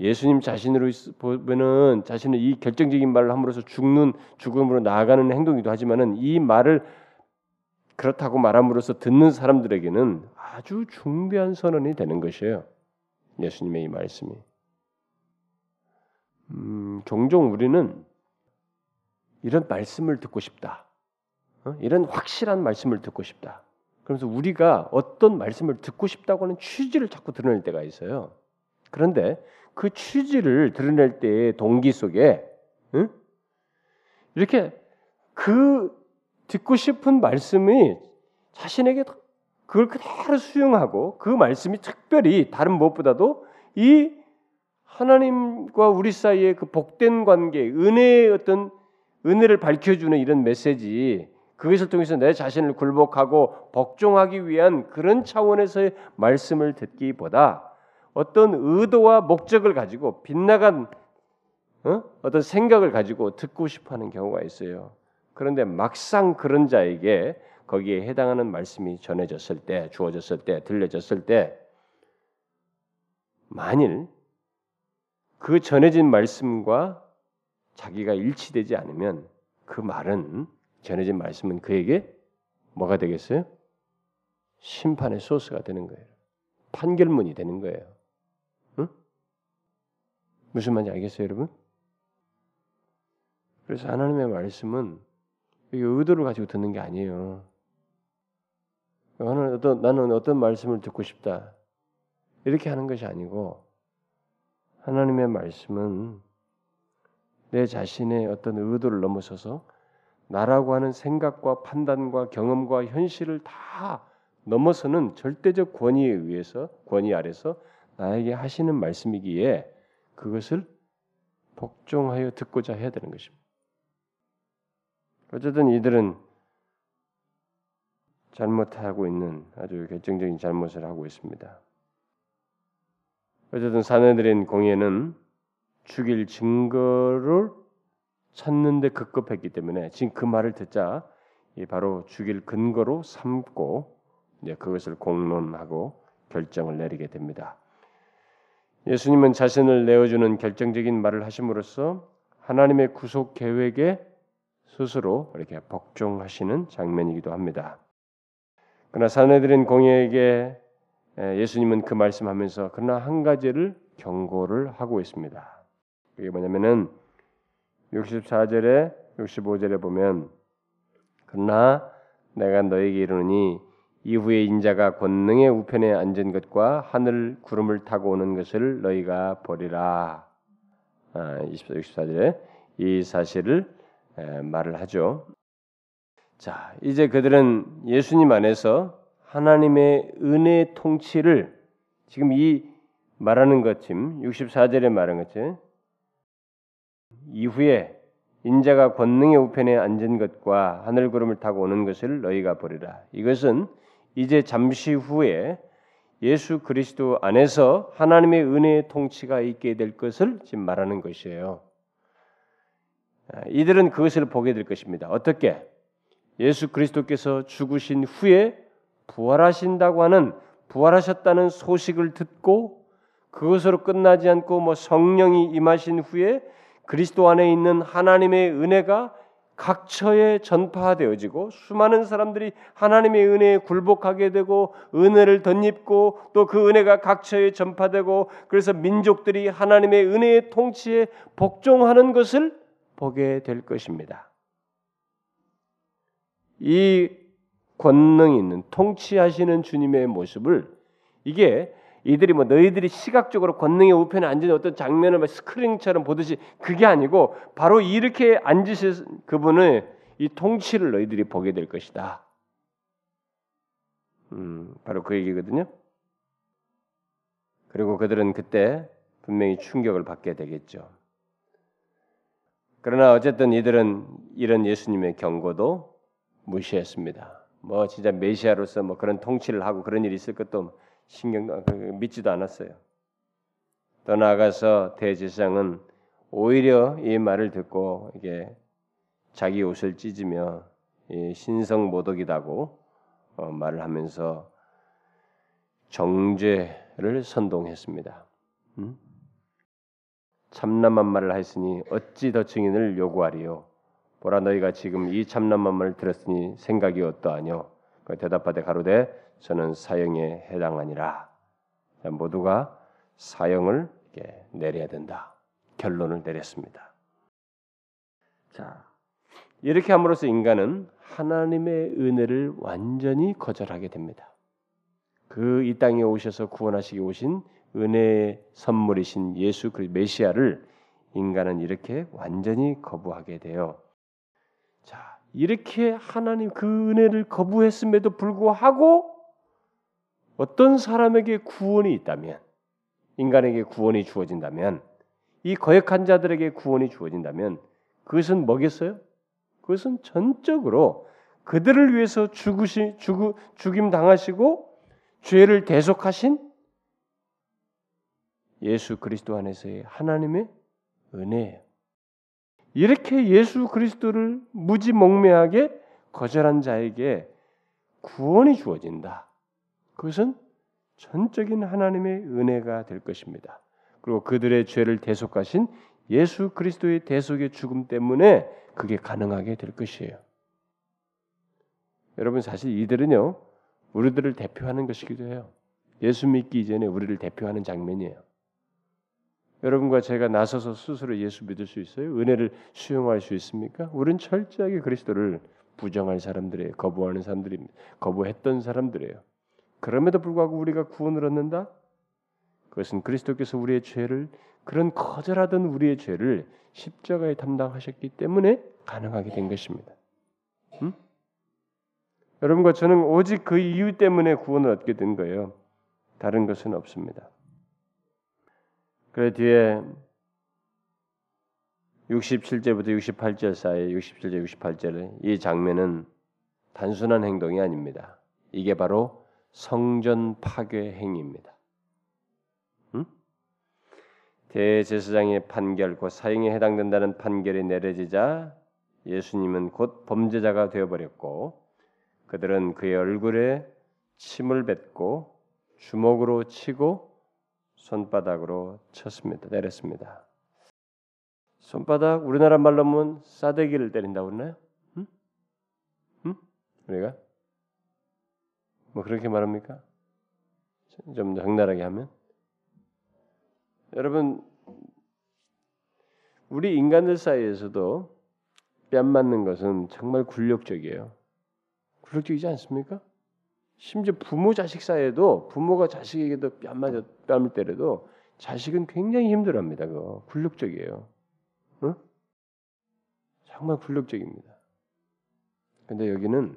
예수님 자신으로 보면은 자신의 이 결정적인 말을 함으로써 죽는 죽음으로 나아가는 행동이기도 하지만은 이 말을 그렇다고 말함으로써 듣는 사람들에게는 아주 중대한 선언이 되는 것이에요. 예수님의 이 말씀이. 음, 종종 우리는 이런 말씀을 듣고 싶다. 어? 이런 확실한 말씀을 듣고 싶다. 그러면서 우리가 어떤 말씀을 듣고 싶다고 하는 취지를 자꾸 드러낼 때가 있어요. 그런데 그 취지를 드러낼 때의 동기 속에 응? 이렇게 그 듣고 싶은 말씀이 자신에게 그걸 그대로 수용하고 그 말씀이 특별히 다른 무엇보다도 이 하나님과 우리 사이의 그 복된 관계, 은혜의 어떤 은혜를 밝혀주는 이런 메시지, 그것을 통해서 내 자신을 굴복하고 복종하기 위한 그런 차원에서의 말씀을 듣기보다 어떤 의도와 목적을 가지고 빗나간 어? 떤 생각을 가지고 듣고 싶어하는 경우가 있어요. 그런데 막상 그런 자에게 거기에 해당하는 말씀이 전해졌을 때, 주어졌을 때, 들려졌을 때, 만일 그 전해진 말씀과 자기가 일치되지 않으면 그 말은 전해진 말씀은 그에게 뭐가 되겠어요? 심판의 소스가 되는 거예요. 판결문이 되는 거예요. 응? 무슨 말인지 알겠어요, 여러분? 그래서 하나님의 말씀은 의도를 가지고 듣는 게 아니에요. 나는 어떤 나는 어떤 말씀을 듣고 싶다 이렇게 하는 것이 아니고 하나님의 말씀은 내 자신의 어떤 의도를 넘어서서 나라고 하는 생각과 판단과 경험과 현실을 다 넘어서는 절대적 권위에 의해서 권위 아래서 나에게 하시는 말씀이기에 그것을 복종하여 듣고자 해야 되는 것입니다. 어쨌든 이들은 잘못하고 있는 아주 결정적인 잘못을 하고 있습니다. 어쨌든 사내들인 공예는 죽일 증거를 찾는데 급급했기 때문에 지금 그 말을 듣자 바로 죽일 근거로 삼고 이제 그것을 공론하고 결정을 내리게 됩니다. 예수님은 자신을 내어주는 결정적인 말을 하심으로써 하나님의 구속 계획에 스스로 이렇게 복종하시는 장면이기도 합니다. 그러나 사내들인 공예에게 예수님은 그 말씀하면서 그러나 한 가지를 경고를 하고 있습니다. 그게 뭐냐면은 64절에 65절에 보면 그러나 내가 너에게 이르노니 이후에 인자가 권능의 우편에 앉은 것과 하늘 구름을 타고 오는 것을 너희가 보리라. 아, 24, 64절에 이 사실을 말을 하죠. 자, 이제 그들은 예수님 안에서 하나님의 은혜 통치를 지금 이 말하는 것 지금 64절에 말한 것이 이후에 인자가 권능의 우편에 앉은 것과 하늘 구름을 타고 오는 것을 너희가 보리라. 이것은 이제 잠시 후에 예수 그리스도 안에서 하나님의 은혜의 통치가 있게 될 것을 지금 말하는 것이에요. 아, 이들은 그것을 보게 될 것입니다. 어떻게? 예수 그리스도께서 죽으신 후에 부활하신다고 하는 부활하셨다는 소식을 듣고 그것으로 끝나지 않고 뭐 성령이 임하신 후에 그리스도 안에 있는 하나님의 은혜가 각처에 전파되어지고 수많은 사람들이 하나님의 은혜에 굴복하게 되고 은혜를 덧입고 또 그 은혜가 각처에 전파되고 그래서 민족들이 하나님의 은혜의 통치에 복종하는 것을 보게 될 것입니다. 이 권능 있는 통치하시는 주님의 모습을 이게 이들이 뭐 너희들이 시각적으로 권능의 우편에 앉은 어떤 장면을 막 스크린처럼 보듯이 그게 아니고 바로 이렇게 앉으실 그분의 이 통치를 너희들이 보게 될 것이다. 음, 바로 그 얘기거든요. 그리고 그들은 그때 분명히 충격을 받게 되겠죠. 그러나 어쨌든 이들은 이런 예수님의 경고도 무시했습니다. 뭐 진짜 메시아로서 뭐 그런 통치를 하고 그런 일이 있을 것도 신경도 그 믿지도 않았어요. 더 나아가서 대제사장은 오히려 이 말을 듣고 이게 자기 옷을 찢으며 신성 모독이다고 어, 말을 하면서 정죄를 선동했습니다. 음? 참남한 말을 하였으니 어찌 더 증인을 요구하리요? 보라 너희가 지금 이 말을 들었으니 생각이 어떠하뇨? 그 대답하되 가로되 저는 사형에 해당하니라. 모두가 사형을 내려야 된다. 결론을 내렸습니다. 자, 이렇게 함으로써 인간은 하나님의 은혜를 완전히 거절하게 됩니다. 그 이 땅에 오셔서 구원하시기 오신 은혜의 선물이신 예수 그 메시아를 인간은 이렇게 완전히 거부하게 돼요. 자, 이렇게 하나님 그 은혜를 거부했음에도 불구하고 어떤 사람에게 구원이 있다면 인간에게 구원이 주어진다면 이 거역한 자들에게 구원이 주어진다면 그것은 뭐겠어요? 그것은 전적으로 그들을 위해서 죽으시 죽, 죽임 당하시고 죄를 대속하신 예수 그리스도 안에서의 하나님의 은혜예요. 이렇게 예수 그리스도를 무지몽매하게 거절한 자에게 구원이 주어진다. 그것은 전적인 하나님의 은혜가 될 것입니다. 그리고 그들의 죄를 대속하신 예수 그리스도의 대속의 죽음 때문에 그게 가능하게 될 것이에요. 여러분 사실 이들은요 우리들을 대표하는 것이기도 해요. 예수 믿기 이전에 우리를 대표하는 장면이에요. 여러분과 제가 나서서 스스로 예수 믿을 수 있어요? 은혜를 수용할 수 있습니까? 우리는 철저하게 그리스도를 부정할 사람들이에요. 거부하는 사람들입니다. 거부했던 사람들이에요. 그럼에도 불구하고 우리가 구원을 얻는다? 그것은 그리스도께서 우리의 죄를 그런 거절하던 우리의 죄를 십자가에 담당하셨기 때문에 가능하게 된 것입니다. 음? 여러분과 저는 오직 그 이유 때문에 구원을 얻게 된 거예요. 다른 것은 없습니다. 그래 뒤에 67절부터 68절 사이 67절 68절 이 장면은 단순한 행동이 아닙니다. 이게 바로 성전 파괴 행위입니다. 음? 대제사장의 판결, 곧 사형에 해당된다는 판결이 내려지자 예수님은 곧 범죄자가 되어버렸고 그들은 그의 얼굴에 침을 뱉고 주먹으로 치고 손바닥으로 쳤습니다. 내렸습니다. 손바닥 우리나라 말로 하면 싸대기를 때린다고 그러나요? 응? 응? 우리가 뭐 그렇게 말합니까? 좀 적나라하게 하면 여러분 우리 인간들 사이에서도 뺨 맞는 것은 정말 굴욕적이에요. 굴욕적이지 않습니까? 심지어 부모 자식 사이에도 부모가 자식에게도 뺨 맞아 뺨을 때려도 자식은 굉장히 힘들어합니다. 그거 굴욕적이에요. 응? 정말 굴욕적입니다. 근데 여기는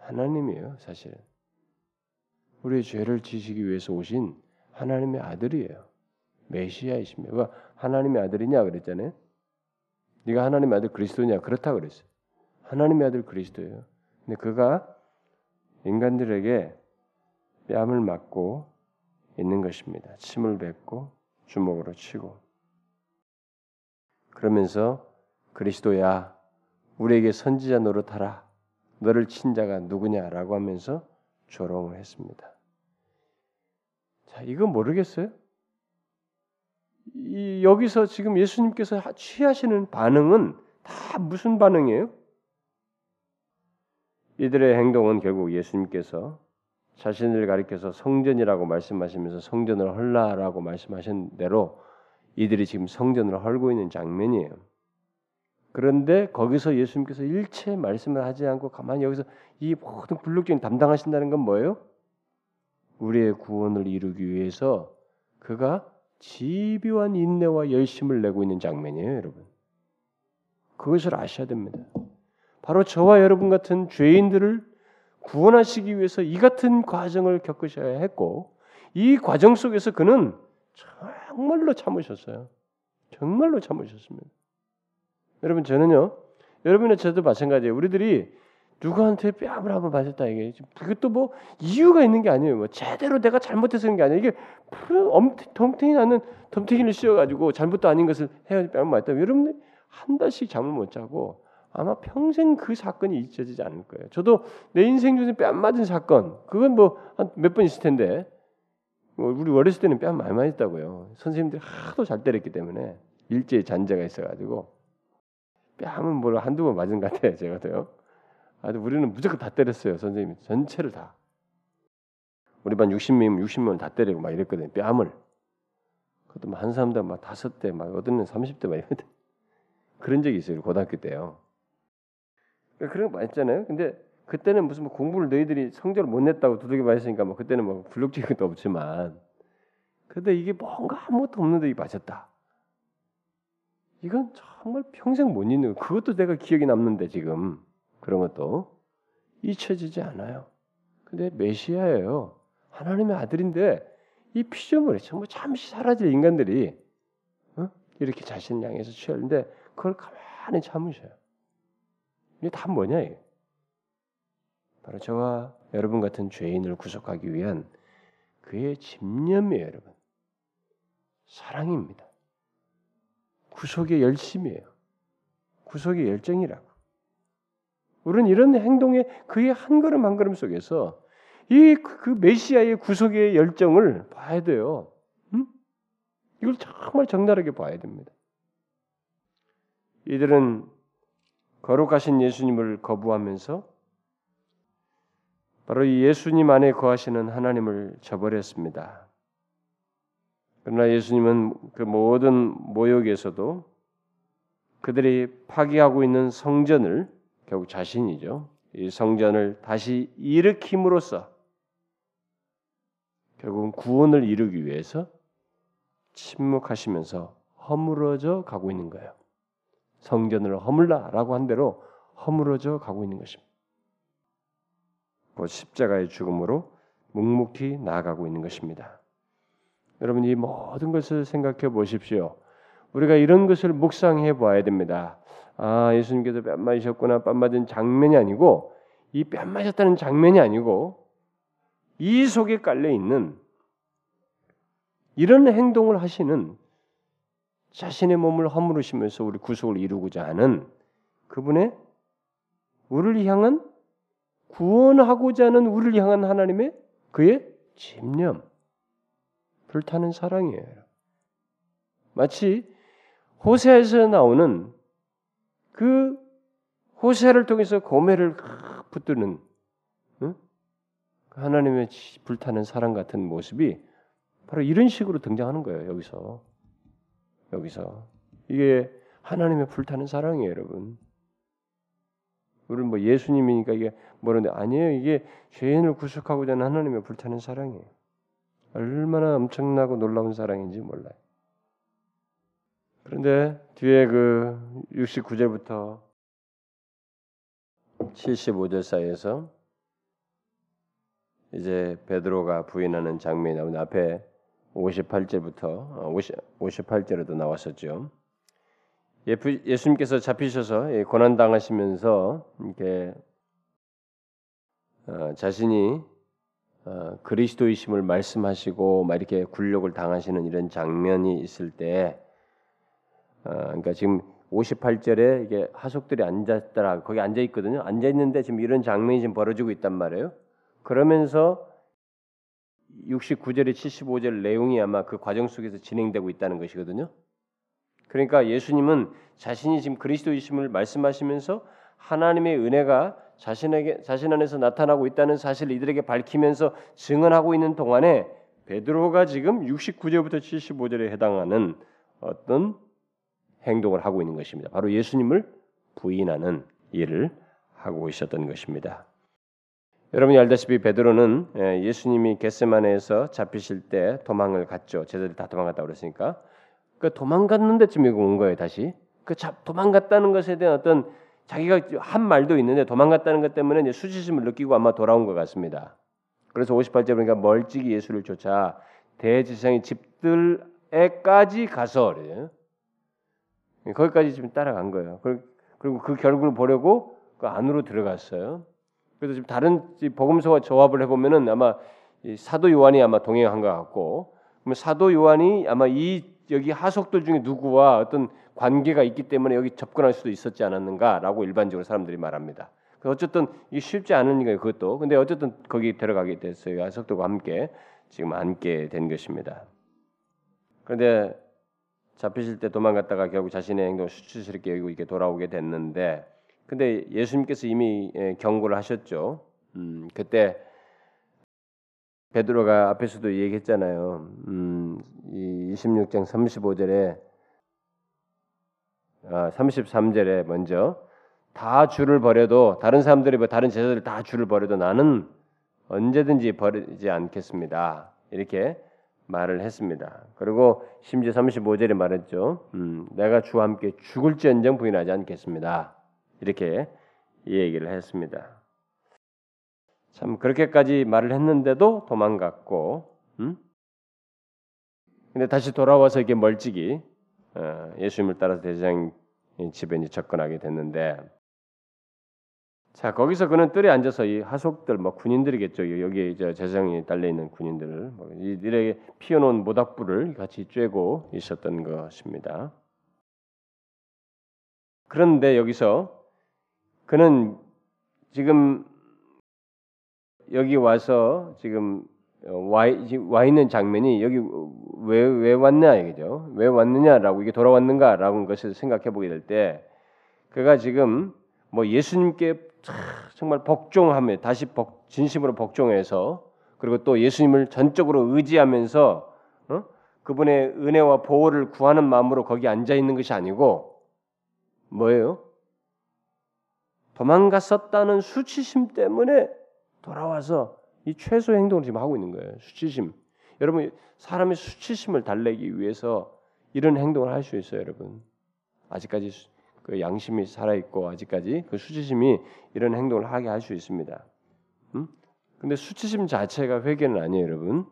하나님이에요, 사실. 우리의 죄를 지시기 위해서 오신 하나님의 아들이에요. 메시아이십니다. 그 하나님의 아들이냐 그랬잖아요. 네가 하나님의 아들 그리스도냐 그렇다 그랬어요. 하나님의 아들 그리스도예요. 근데 그가 인간들에게 뺨을 맞고 있는 것입니다. 침을 뱉고 주먹으로 치고 그러면서 그리스도야 우리에게 선지자 노릇하라 너를 친 자가 누구냐라고 하면서 조롱을 했습니다. 자 이거 모르겠어요? 이, 여기서 지금 예수님께서 취하시는 반응은 다 무슨 반응이에요? 이들의 행동은 결국 예수님께서 자신을 가리켜서 성전이라고 말씀하시면서 성전을 헐라라고 말씀하신 대로 이들이 지금 성전을 헐고 있는 장면이에요. 그런데 거기서 예수님께서 일체 말씀을 하지 않고 가만히 여기서 이 모든 굴욕적인 담당하신다는 건 뭐예요? 우리의 구원을 이루기 위해서 그가 집요한 인내와 열심을 내고 있는 장면이에요, 여러분. 그것을 아셔야 됩니다. 바로 저와 여러분 같은 죄인들을 구원하시기 위해서 이 같은 과정을 겪으셔야 했고 이 과정 속에서 그는 정말로 참으셨어요. 정말로 참으셨습니다. 여러분 저는요. 여러분의 저도 마찬가지예요. 우리들이 누구한테 뺨을 한번 맞았다 이게 그것도 뭐 이유가 있는 게 아니에요. 뭐 제대로 내가 잘못해서 그런 게 아니에요. 이게 덩탱이 나는 덤탱이를 씌워가지고 잘못도 아닌 것을 해야지 뺨을 맞다. 여러분들 한 달씩 잠을 못 자고 아마 평생 그 사건이 잊혀지지 않을 거예요. 저도 내 인생 중에 뺨 맞은 사건, 그건 뭐 한 몇 번 있을 텐데, 뭐 우리 어렸을 때는 뺨 많이 맞았다고요. 선생님들이 하도 잘 때렸기 때문에 일제히 잔재가 있어가지고 뺨은 뭘 한두 번 맞은 것 같아요. 제가도요. 아주 우리는 무조건 다 때렸어요. 선생님 전체를 다. 우리 반 60명, 60명을 다 때리고 막 이랬거든요. 뺨을. 그것도 한 사람당 막 다섯 대, 막 어떤 은 30대 막 이랬거든. 그런 적이 있어요. 고등학교 때요. 그러니까 그런 거 많았잖아요. 근데 그때는 무슨 뭐 공부를 너희들이 성적을 못 냈다고 두들겨 맞았으니까 뭐 그때는 뭐 굴욕적인 것도 없지만 근데 이게 뭔가 아무것도 없는데 맞았다. 이건 정말 평생 못 잊는 거. 그것도 내가 기억이 남는데 지금 그런 것도 잊혀지지 않아요. 근데 메시아예요. 하나님의 아들인데 이 피조물에 정말 잠시 사라질 인간들이 어? 이렇게 자신을 향해서 취하는데 그걸 가만히 참으셔요. 이게 다 뭐냐? 바로 저와 여러분 같은 죄인을 구속하기 위한 그의 집념이에요, 여러분. 사랑입니다. 구속의 열심이에요. 구속의 열정이라고. 우리는 이런 행동에 그의 한 걸음 한 걸음 속에서 이그 그 메시아의 구속의 열정을 봐야 돼요. 음? 이걸 정말 적나라하게 봐야 됩니다. 이들은 거룩하신 예수님을 거부하면서 바로 이 예수님 안에 거하시는 하나님을 저버렸습니다. 그러나 예수님은 그 모든 모욕에서도 그들이 파괴하고 있는 성전을 결국 자신이죠. 이 성전을 다시 일으킴으로써 결국은 구원을 이루기 위해서 침묵하시면서 허물어져 가고 있는 거예요. 성전을 허물라라고 한 대로 허물어져 가고 있는 것입니다. 그 십자가의 죽음으로 묵묵히 나아가고 있는 것입니다. 여러분 이 모든 것을 생각해 보십시오. 우리가 이런 것을 묵상해 보아야 됩니다. 아 예수님께서 뺨 맞으셨구나 뺨 맞은 장면이 아니고 이 뺨 맞았다는 장면이 아니고 이 속에 깔려 있는 이런 행동을 하시는 자신의 몸을 허물으시면서 우리 구속을 이루고자 하는 그분의 우리를 향한 구원하고자 하는 우리를 향한 하나님의 그의 집념, 불타는 사랑이에요. 마치 호세에서 나오는 그 호세를 통해서 고매를 붙드는 응? 그 하나님의 불타는 사랑 같은 모습이 바로 이런 식으로 등장하는 거예요. 여기서 여기서 이게 하나님의 불타는 사랑이에요, 여러분. 우리는 뭐 예수님이니까 이게 뭐는데 아니에요. 이게 죄인을 구속하고자 하는 하나님의 불타는 사랑이에요. 얼마나 엄청나고 놀라운 사랑인지 몰라요. 그런데 뒤에 그 69절부터 75절 사이에서 이제 베드로가 부인하는 장면이 나오는 앞에 58절부터 50, 58절에도 나왔었죠. 예수님께서 잡히셔서 고난 당하시면서 이렇게 어, 자신이 어, 그리스도이심을 말씀하시고 막 이렇게 굴욕을 당하시는 이런 장면이 있을 때, 어, 그러니까 지금 58절에 이게 하속들이 앉았더라 거기 앉아 있거든요. 앉아 있는데 지금 이런 장면이 지금 벌어지고 있단 말이에요. 그러면서 69절에 75절 내용이 아마 그 과정 속에서 진행되고 있다는 것이거든요. 그러니까 예수님은 자신이 지금 그리스도이심을 말씀하시면서 하나님의 은혜가 자신에게 자신 안에서 나타나고 있다는 사실을 이들에게 밝히면서 증언하고 있는 동안에 베드로가 지금 69절부터 75절에 해당하는 어떤 행동을 하고 있는 것입니다. 바로 예수님을 부인하는 일을 하고 있었던 것입니다. 여러분이 알다시피 베드로는 예, 예수님이 겟세마네에서 잡히실 때 도망을 갔죠. 제자들 다 도망갔다 그랬으니까 그 도망갔는데 지금 온 거예요. 다시 그 도망갔다는 것에 대한 어떤 자기가 한 말도 있는데 도망갔다는 것 때문에 이제 수치심을 느끼고 아마 돌아온 것 같습니다. 그래서 58절 보니까 멀찍이 예수를 쫓아 대지상의 집들에까지 가서 그래요. 거기까지 지금 따라간 거예요. 그리고 그 결국을 보려고 그 안으로 들어갔어요. 그래서 지금 다른 복음서와 조합을 해보면은 아마 사도 요한이 아마 동행한 것 같고, 사도 요한이 아마 이 여기 하속들 중에 누구와 어떤 관계가 있기 때문에 여기 접근할 수도 있었지 않았는가라고 일반적으로 사람들이 말합니다. 어쨌든 이 쉽지 않은 거예요 그것도. 근데 어쨌든 거기 들어가게 됐어요. 하속들과 함께 지금 앉게 된 것입니다. 그런데 잡히실 때 도망갔다가 결국 자신의 행동을 수치스럽게 여기고 이렇게 돌아오게 됐는데 근데 예수님께서 이미 예, 경고를 하셨죠. 음, 그때 베드로가 앞에서도 얘기했잖아요. 음, 이 26장 35절에 아, 33절에 먼저 다 줄을 버려도 다른 사람들이 뭐 다른 제자들 다 줄을 버려도 나는 언제든지 버리지 않겠습니다. 이렇게 말을 했습니다. 그리고 심지어 35절에 말했죠. 음, 내가 주와 함께 죽을지언정 부인하지 않겠습니다. 이렇게 얘기를 했습니다. 참 그렇게까지 말을 했는데도 도망갔고, 음? 근데 다시 돌아와서 이게 멀찍이 어, 예수님을 따라서 대제사장 집에 접근하게 됐는데, 자 거기서 그는 뜰에 앉아서 이 하속들 뭐 군인들이겠죠. 여기 이제 제사장이 달려 있는 군인들, 뭐 이들에게 피워놓은 모닥불을 같이 쬐고 있었던 것입니다. 그런데 여기서 그는 지금 여기 와서 지금 와, 와 있는 장면이 여기 왜, 왜 왔냐 이거죠. 왜 왔느냐라고 이게 돌아왔는가라고 것을 생각해 보게 될 때 그가 지금 뭐 예수님께 정말 복종하며 다시 복, 진심으로 복종해서 그리고 또 예수님을 전적으로 의지하면서 어? 그분의 은혜와 보호를 구하는 마음으로 거기 앉아 있는 것이 아니고 뭐예요? 도망갔었다는 수치심 때문에 돌아와서 이 최소 행동을 지금 하고 있는 거예요. 수치심. 여러분 사람의 수치심을 달래기 위해서 이런 행동을 할 수 있어요, 여러분. 아직까지 그 양심이 살아 있고 아직까지 그 수치심이 이런 행동을 하게 할 수 있습니다. 음? 근데 수치심 자체가 회개는 아니에요, 여러분.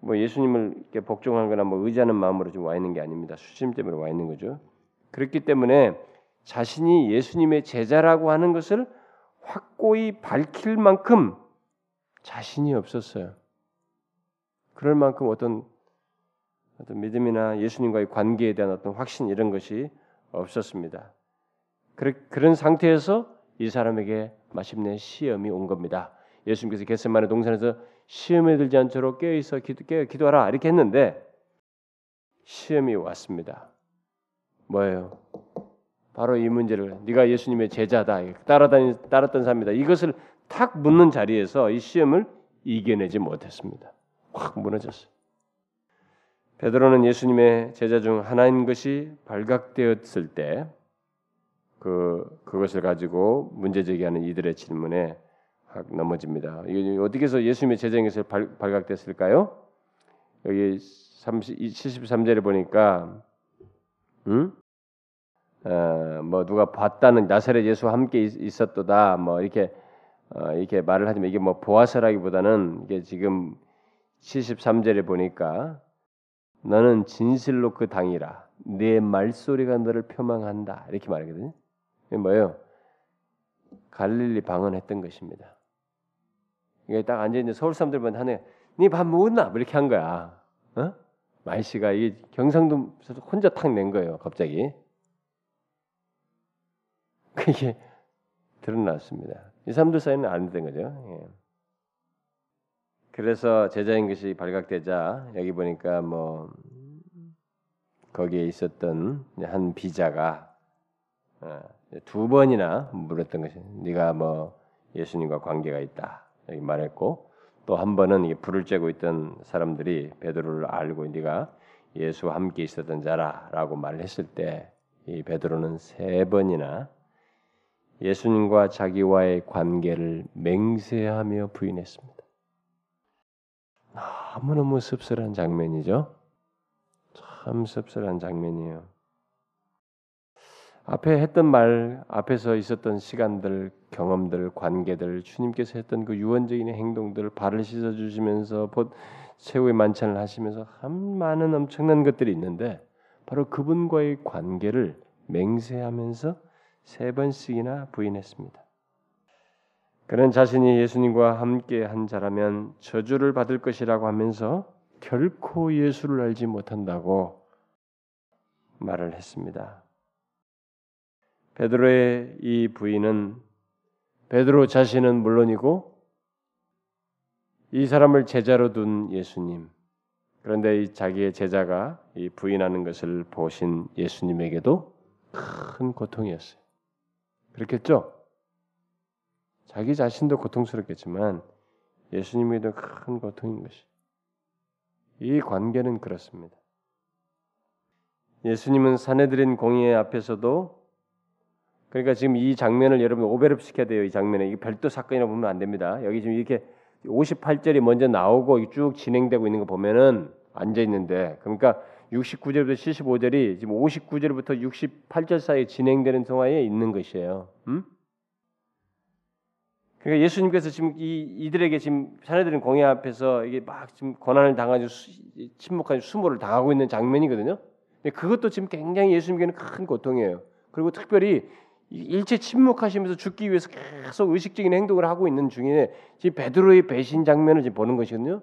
뭐 예수님을 이렇게 복종하거나 뭐 의지하는 마음으로 좀와 있는 게 아닙니다. 수치심 때문에 와 있는 거죠. 그렇기 때문에 자신이 예수님의 제자라고 하는 것을 확고히 밝힐 만큼 자신이 없었어요. 그럴 만큼 어떤 어떤 믿음이나 예수님과의 관계에 대한 어떤 확신 이런 것이 없었습니다. 그런 상태에서 이 사람에게 마침내 시험이 온 겁니다. 예수님께서 겟세마네 동산에서 시험에 들지 않도록 깨어 있어 기도, 깨어 기도하라 이렇게 했는데 시험이 왔습니다. 뭐예요? 바로 이 문제를 네가 예수님의 제자다 따라다니 따랐던 사람이다 이것을 탁 묻는 자리에서 이 시험을 이겨내지 못했습니다. 확 무너졌어요. 베드로는 예수님의 제자 중 하나인 것이 발각되었을 때 그 그것을 가지고 문제 제기하는 이들의 질문에 확 넘어집니다. 이게 어떻게 해서 예수님의 제자인 것을 발, 각됐을까요 여기 30, 73절에 보니까 음? 어, 뭐 누가 봤다는 나사렛 예수와 함께 있었도다 뭐 이렇게 어, 이렇게 말을 하지만 이게 뭐 보아서라기보다는 이게 지금 73절에 보니까 너는 진실로 그 당이라 내 말소리가 너를 표망한다 이렇게 말하거든요. 이게 뭐예요? 갈릴리 방언했던 것입니다. 이게 딱 앉아 있는 서울 사람들 보면 하네. 네밥 먹었나? 뭐 이렇게 한 거야. 어? 말씨가 이 경상도 혼자 탁 낸 거예요. 갑자기. 그게 드러났습니다. 이 사람들 사이는 안 된 거죠. 예. 그래서 제자인 것이 발각되자 여기 보니까 뭐 거기에 있었던 한 비자가 어, 두 번이나 물었던 것이 네가 뭐 예수님과 관계가 있다 여기 말했고 또 한 번은 불을 쬐고 있던 사람들이 베드로를 알고 네가 예수와 함께 있었던 자라라고 말을 했을 때 이 베드로는 세 번이나 예수님과 자기와의 관계를 맹세하며 부인했습니다. 너무너무 씁쓸한 장면이죠. 참 씁쓸한 장면이에요. 앞에 했던 말, 앞에서 있었던 시간들, 경험들, 관계들, 주님께서 했던 그 유언적인 행동들, 발을 씻어 주시면서 곧 최후의 만찬을 하시면서 한 많은 엄청난 것들이 있는데 바로 그분과의 관계를 맹세하면서 세 번씩이나 부인했습니다. 그는 자신이 예수님과 함께 한 자라면 저주를 받을 것이라고 하면서 결코 예수를 알지 못한다고 말을 했습니다. 베드로의 이 부인은 베드로 자신은 물론이고 이 사람을 제자로 둔 예수님 그런데 이 자기의 제자가 이 부인하는 것을 보신 예수님에게도 큰 고통이었어요. 그렇겠죠? 자기 자신도 고통스럽겠지만 예수님에게도 큰 고통인 것이. 이 관계는 그렇습니다. 예수님은 사내들인 공의 앞에서도 그러니까 지금 이 장면을 여러분 오버랩 시켜야 돼요. 이 장면에 이게 별도 사건이라 보면 안 됩니다. 여기 지금 이렇게 58절이 먼저 나오고 쭉 진행되고 있는 거 보면은 앉아 있는데 그러니까 69절부터 75절이 지금 59절부터 68절 사이에 진행되는 동화에 있는 것이에요. 음? 그러니까 예수님께서 지금 이 이들에게 지금 사내들은 공회 앞에서 이게 막 지금 고난을 당하고 침묵한 수모를 당하고 있는 장면이거든요. 그것도 지금 굉장히 예수님께는 큰 고통이에요. 그리고 특별히 일체 침묵하시면서 죽기 위해서 계속 의식적인 행동을 하고 있는 중에 지금 베드로의 배신 장면을 지금 보는 것이거든요.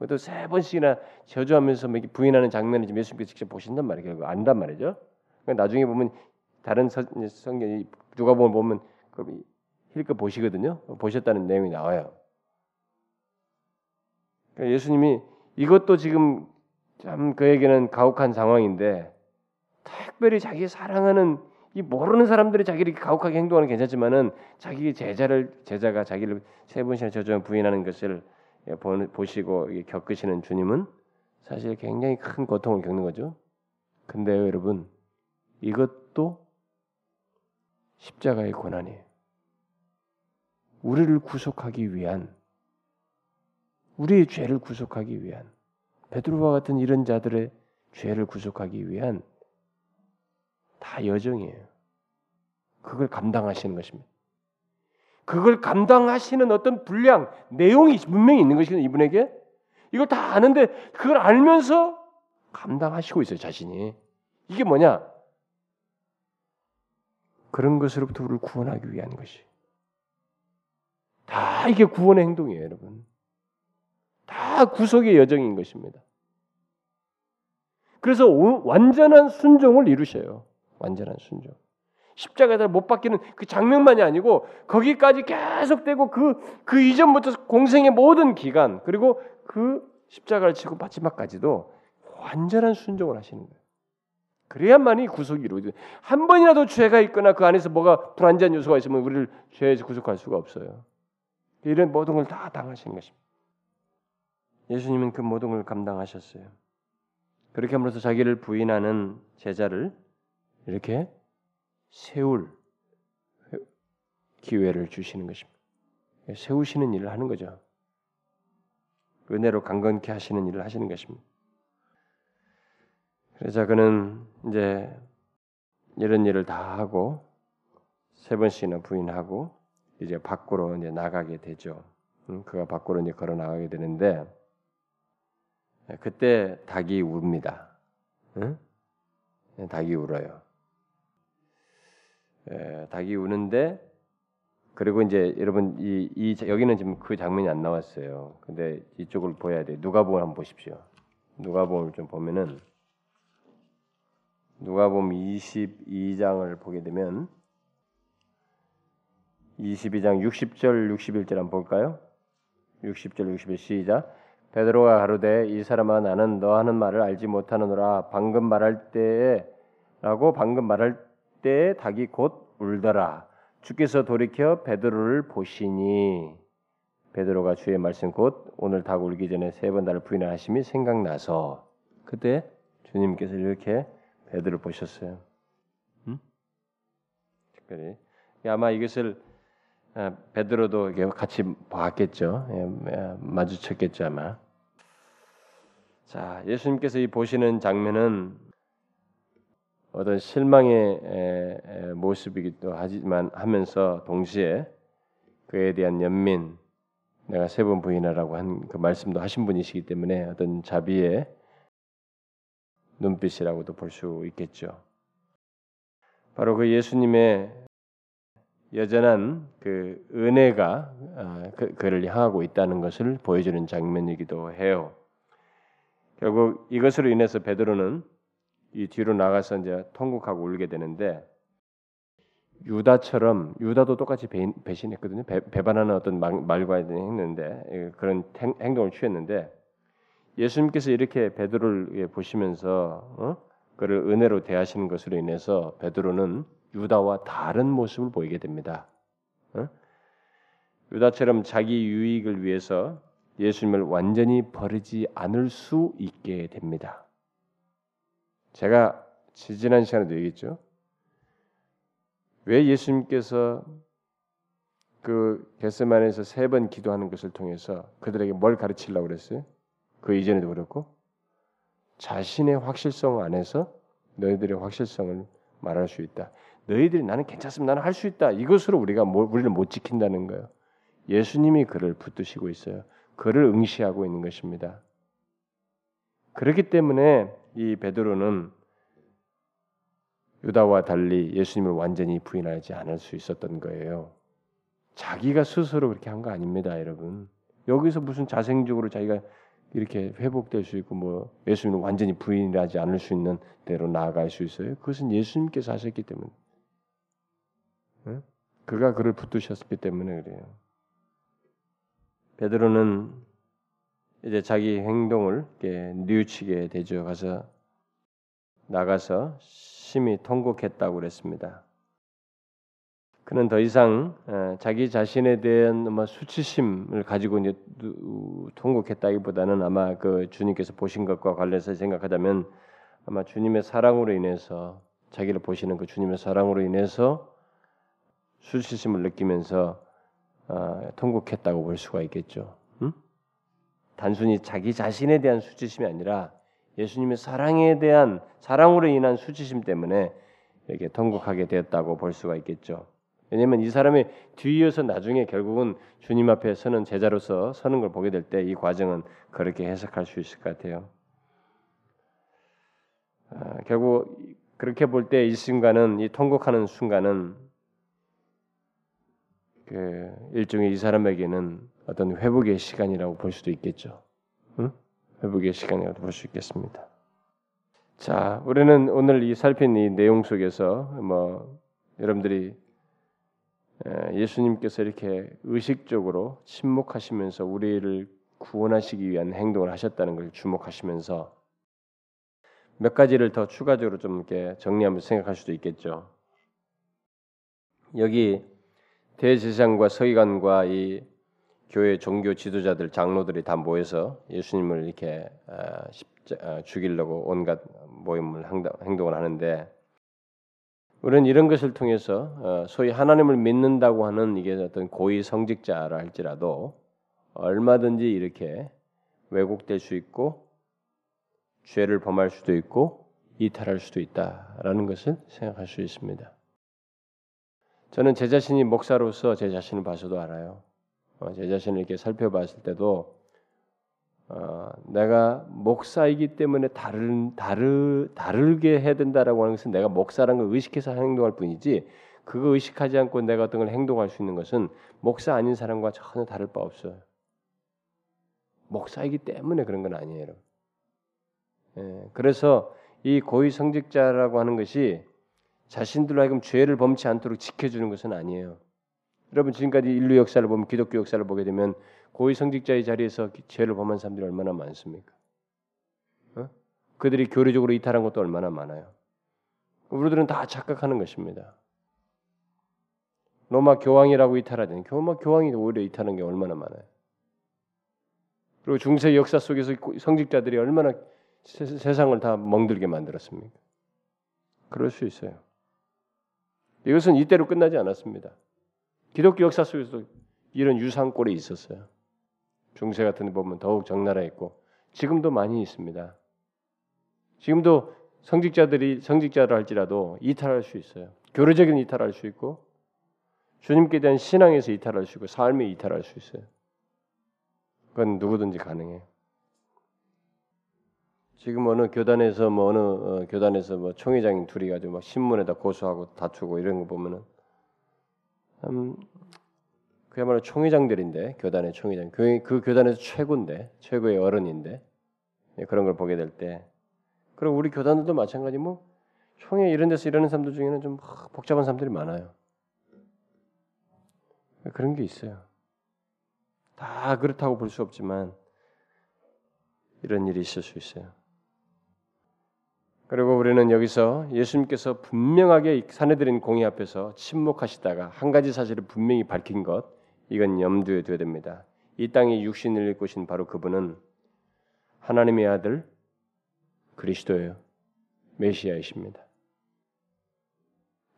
그것도 세 번씩이나 저주하면서 부인하는 장면을 지금 예수님께서 직접 보신단 말이에요. 안단 말이죠. 그러니까 나중에 보면 다른 성경 누가 보면 보면 힐거 보시거든요. 보셨다는 내용이 나와요. 그러니까 예수님이 이것도 지금 참 그에게는 가혹한 상황인데 특별히 자기 사랑하는 이 모르는 사람들이 자기를 가혹하게 행동하는 괜찮지만은 자기 제자를 제자가 자기를 세 번이나 저주한 부인하는 것을 보시고 겪으시는 주님은 사실 굉장히 큰 고통을 겪는 거죠. 근데요, 여러분, 이것도 십자가의 고난이에요. 우리를 구속하기 위한 우리의 죄를 구속하기 위한 베드로와 같은 이런 자들의 죄를 구속하기 위한 다 여정이에요. 그걸 감당하시는 것입니다. 그걸 감당하시는 어떤 분량, 내용이 분명히 있는 것이거든요, 이분에게. 이걸 다 아는데 그걸 알면서 감당하시고 있어요, 자신이. 이게 뭐냐? 그런 것으로부터 우리를 구원하기 위한 것이. 다 이게 구원의 행동이에요, 여러분. 다 구속의 여정인 것입니다. 그래서 완전한 순종을 이루셔요. 완전한 순종. 십자가에 못 박히는 그 장면만이 아니고 거기까지 계속되고 그, 그 이전부터 공생의 모든 기간 그리고 그 십자가를 치고 마지막까지도 완전한 순종을 하시는 거예요. 그래야만이 구속이 이루어져요. 한 번이라도 죄가 있거나 그 안에서 뭐가 불안전 요소가 있으면 우리를 죄에서 구속할 수가 없어요. 이런 모든 걸 다 당하신 것입니다. 예수님은 그 모든 걸 감당하셨어요. 그렇게 함으로써 자기를 부인하는 제자를 이렇게 세울 기회를 주시는 것입니다. 세우시는 일을 하는 거죠. 은혜로 강건케 하시는 일을 하시는 것입니다. 그래서 그는 이제 이런 일을 다 하고 세 번씩이나 부인하고 이제 밖으로 이제 나가게 되죠. 그가 밖으로 이제 걸어 나가게 되는데 그때 닭이 웁니다. 응? 닭이 울어요. 에, 닭이 우는데 그리고 이제 여러분 이, 이 여기는 지금 그 장면이 안 나왔어요. 근데 이쪽을 보여야 돼. 누가복음 한번 보십시오. 누가복음을 좀 보면은 누가복음 22장을 보게 되면 22장 60절 61절 한번 볼까요? 60절 61 시작. 베드로가 가로되 이 사람아 나는 너 하는 말을 알지 못하느노라 방금 말할 때라고 방금 말할 때 닭이 곧 울더라 주께서 돌이켜 베드로를 보시니 베드로가 주의 말씀 곧 오늘 닭 울기 전에 세 번 나를 부인하심이 생각나서 그때 주님께서 이렇게 베드로 보셨어요. 음? 특별히 아마 이것을 아, 베드로도 같이 봤겠죠. 예, 예, 마주쳤겠죠 아마. 자, 예수님께서 이 보시는 장면은 어떤 실망의 모습이기도 하지만 하면서 동시에 그에 대한 연민, 내가 세 번 부인하라고 한 그 말씀도 하신 분이시기 때문에 어떤 자비의 눈빛이라고도 볼 수 있겠죠. 바로 그 예수님의 여전한 그 은혜가 아, 그, 그를 향하고 있다는 것을 보여주는 장면이기도 해요. 결국 이것으로 인해서 베드로는 이 뒤로 나가서 이제 통곡하고 울게 되는데 유다처럼 유다도 똑같이 배, 신했거든요 배, 반하는 어떤 말, 과 했는데 그런 행동을 취했는데 예수님께서 이렇게 베드로를 보시면서 어? 그를 은혜로 대하시는 것으로 인해서 베드로는 유다와 다른 모습을 보이게 됩니다. 어? 유다처럼 자기 유익을 위해서 예수님을 완전히 버리지 않을 수 있게 됩니다. 제가 지지난 시간에도 얘기했죠. 왜 예수님께서 그 겟세만에서 세 번 기도하는 것을 통해서 그들에게 뭘 가르치려고 그랬어요? 그 이전에도 그렇고 자신의 확실성 안에서 너희들의 확실성을 말할 수 있다. 너희들이 나는 괜찮습니다. 나는 할 수 있다. 이것으로 우리가 우리를 못 지킨다는 거예요. 예수님이 그를 붙드시고 있어요. 그를 응시하고 있는 것입니다. 그렇기 때문에 이 베드로는 유다와 달리 예수님을 완전히 부인하지 않을 수 있었던 거예요. 자기가 스스로 그렇게 한 거 아닙니다, 여러분. 여기서 무슨 자생적으로 자기가 이렇게 회복될 수 있고 뭐 예수님을 완전히 부인하지 않을 수 있는 대로 나아갈 수 있어요. 그것은 예수님께서 하셨기 때문에. 그가 그를 붙드셨기 때문에 그래요. 베드로는 이제 자기 행동을 뉘우치게 되죠. 가서 나가서 심히 통곡했다고 그랬습니다. 그는 더 이상 자기 자신에 대한 뭐 수치심을 가지고 이제 통곡했다기보다는 아마 그 주님께서 보신 것과 관련해서 생각하자면 아마 주님의 사랑으로 인해서 자기를 보시는 그 주님의 사랑으로 인해서 수치심을 느끼면서 어, 통곡했다고 볼 수가 있겠죠. 응? 단순히 자기 자신에 대한 수치심이 아니라 예수님의 사랑에 대한 사랑으로 인한 수치심 때문에 이렇게 통곡하게 되었다고 볼 수가 있겠죠. 왜냐하면 이 사람이 뒤이어서 나중에 결국은 주님 앞에 서는 제자로서 서는 걸 보게 될 때 이 과정은 그렇게 해석할 수 있을 것 같아요. 아, 결국 그렇게 볼 때 이 순간은 이 통곡하는 순간은 그 일종의 이 사람에게는 어떤 회복의 시간이라고 볼 수도 있겠죠. 응? 회복의 시간이라고 볼 수 있겠습니다. 자, 우리는 오늘 이 살핀 이 내용 속에서 뭐 여러분들이 예수님께서 이렇게 의식적으로 침묵하시면서 우리를 구원하시기 위한 행동을 하셨다는 걸 주목하시면서 몇 가지를 더 추가적으로 좀 이렇게 정리하면서 생각할 수도 있겠죠. 여기 대제사장과 서기관과 이 교회 종교 지도자들 장로들이 다 모여서 예수님을 이렇게 아, 아, 죽이려고 온갖 모임을 행동을 하는데 우리는 이런 것을 통해서 어, 소위 하나님을 믿는다고 하는 이게 어떤 고위 성직자라 할지라도 얼마든지 이렇게 왜곡될 수 있고 죄를 범할 수도 있고 이탈할 수도 있다라는 것을 생각할 수 있습니다. 저는 제 자신이 목사로서 제 자신을 봐서도 알아요. 어, 제 자신을 이렇게 살펴봤을 때도 어, 내가 목사이기 때문에 다른 다르 다르게 해야 된다라고 하는 것은 내가 목사라는 걸 의식해서 행동할 뿐이지 그거 의식하지 않고 내가 어떤 걸 행동할 수 있는 것은 목사 아닌 사람과 전혀 다를 바 없어요. 목사이기 때문에 그런 건 아니에요. 예, 그래서 이 고위 성직자라고 하는 것이 자신들로 하여금 죄를 범치 않도록 지켜주는 것은 아니에요. 여러분 지금까지 인류 역사를 보면 기독교 역사를 보게 되면 고위 성직자의 자리에서 죄를 범한 사람들이 얼마나 많습니까? 어? 그들이 교리적으로 이탈한 것도 얼마나 많아요. 우리들은 다 착각하는 것입니다. 로마 교황이라고 이탈하더니 로마 교황이 오히려 이탈한 게 얼마나 많아요. 그리고 중세 역사 속에서 성직자들이 얼마나 세상을 다 멍들게 만들었습니까? 그럴 수 있어요. 이것은 이때로 끝나지 않았습니다. 기독교 역사 속에서도 이런 유상골이 있었어요. 중세 같은 데 보면 더욱 적나라했고 지금도 많이 있습니다. 지금도 성직자들이 성직자를 할지라도 이탈할 수 있어요. 교류적인 이탈할 수 있고 주님께 대한 신앙에서 이탈할 수 있고 삶에 이탈할 수 있어요. 그건 누구든지 가능해요. 지금 어느 교단에서 뭐 어느 어, 교단에서 뭐 총회장인 둘이 가지고 막 신문에다 고소하고 다투고 이런 거 보면은 음, 그야말로 총회장들인데 교단의 총회장 그, 그 교단에서 최고인데 최고의 어른인데 예, 그런 걸 보게 될 때 그리고 우리 교단들도 마찬가지 뭐 총회 이런 데서 일하는 사람들 중에는 좀 복잡한 사람들이 많아요. 그런 게 있어요. 다 그렇다고 볼 수 없지만 이런 일이 있을 수 있어요. 그리고 우리는 여기서 예수님께서 분명하게 사내들인 공의 앞에서 침묵하시다가 한 가지 사실을 분명히 밝힌 것 이건 염두에 둬야 됩니다. 이 땅에 육신을 입고 신 바로 그분은 하나님의 아들 그리스도예요. 메시아이십니다.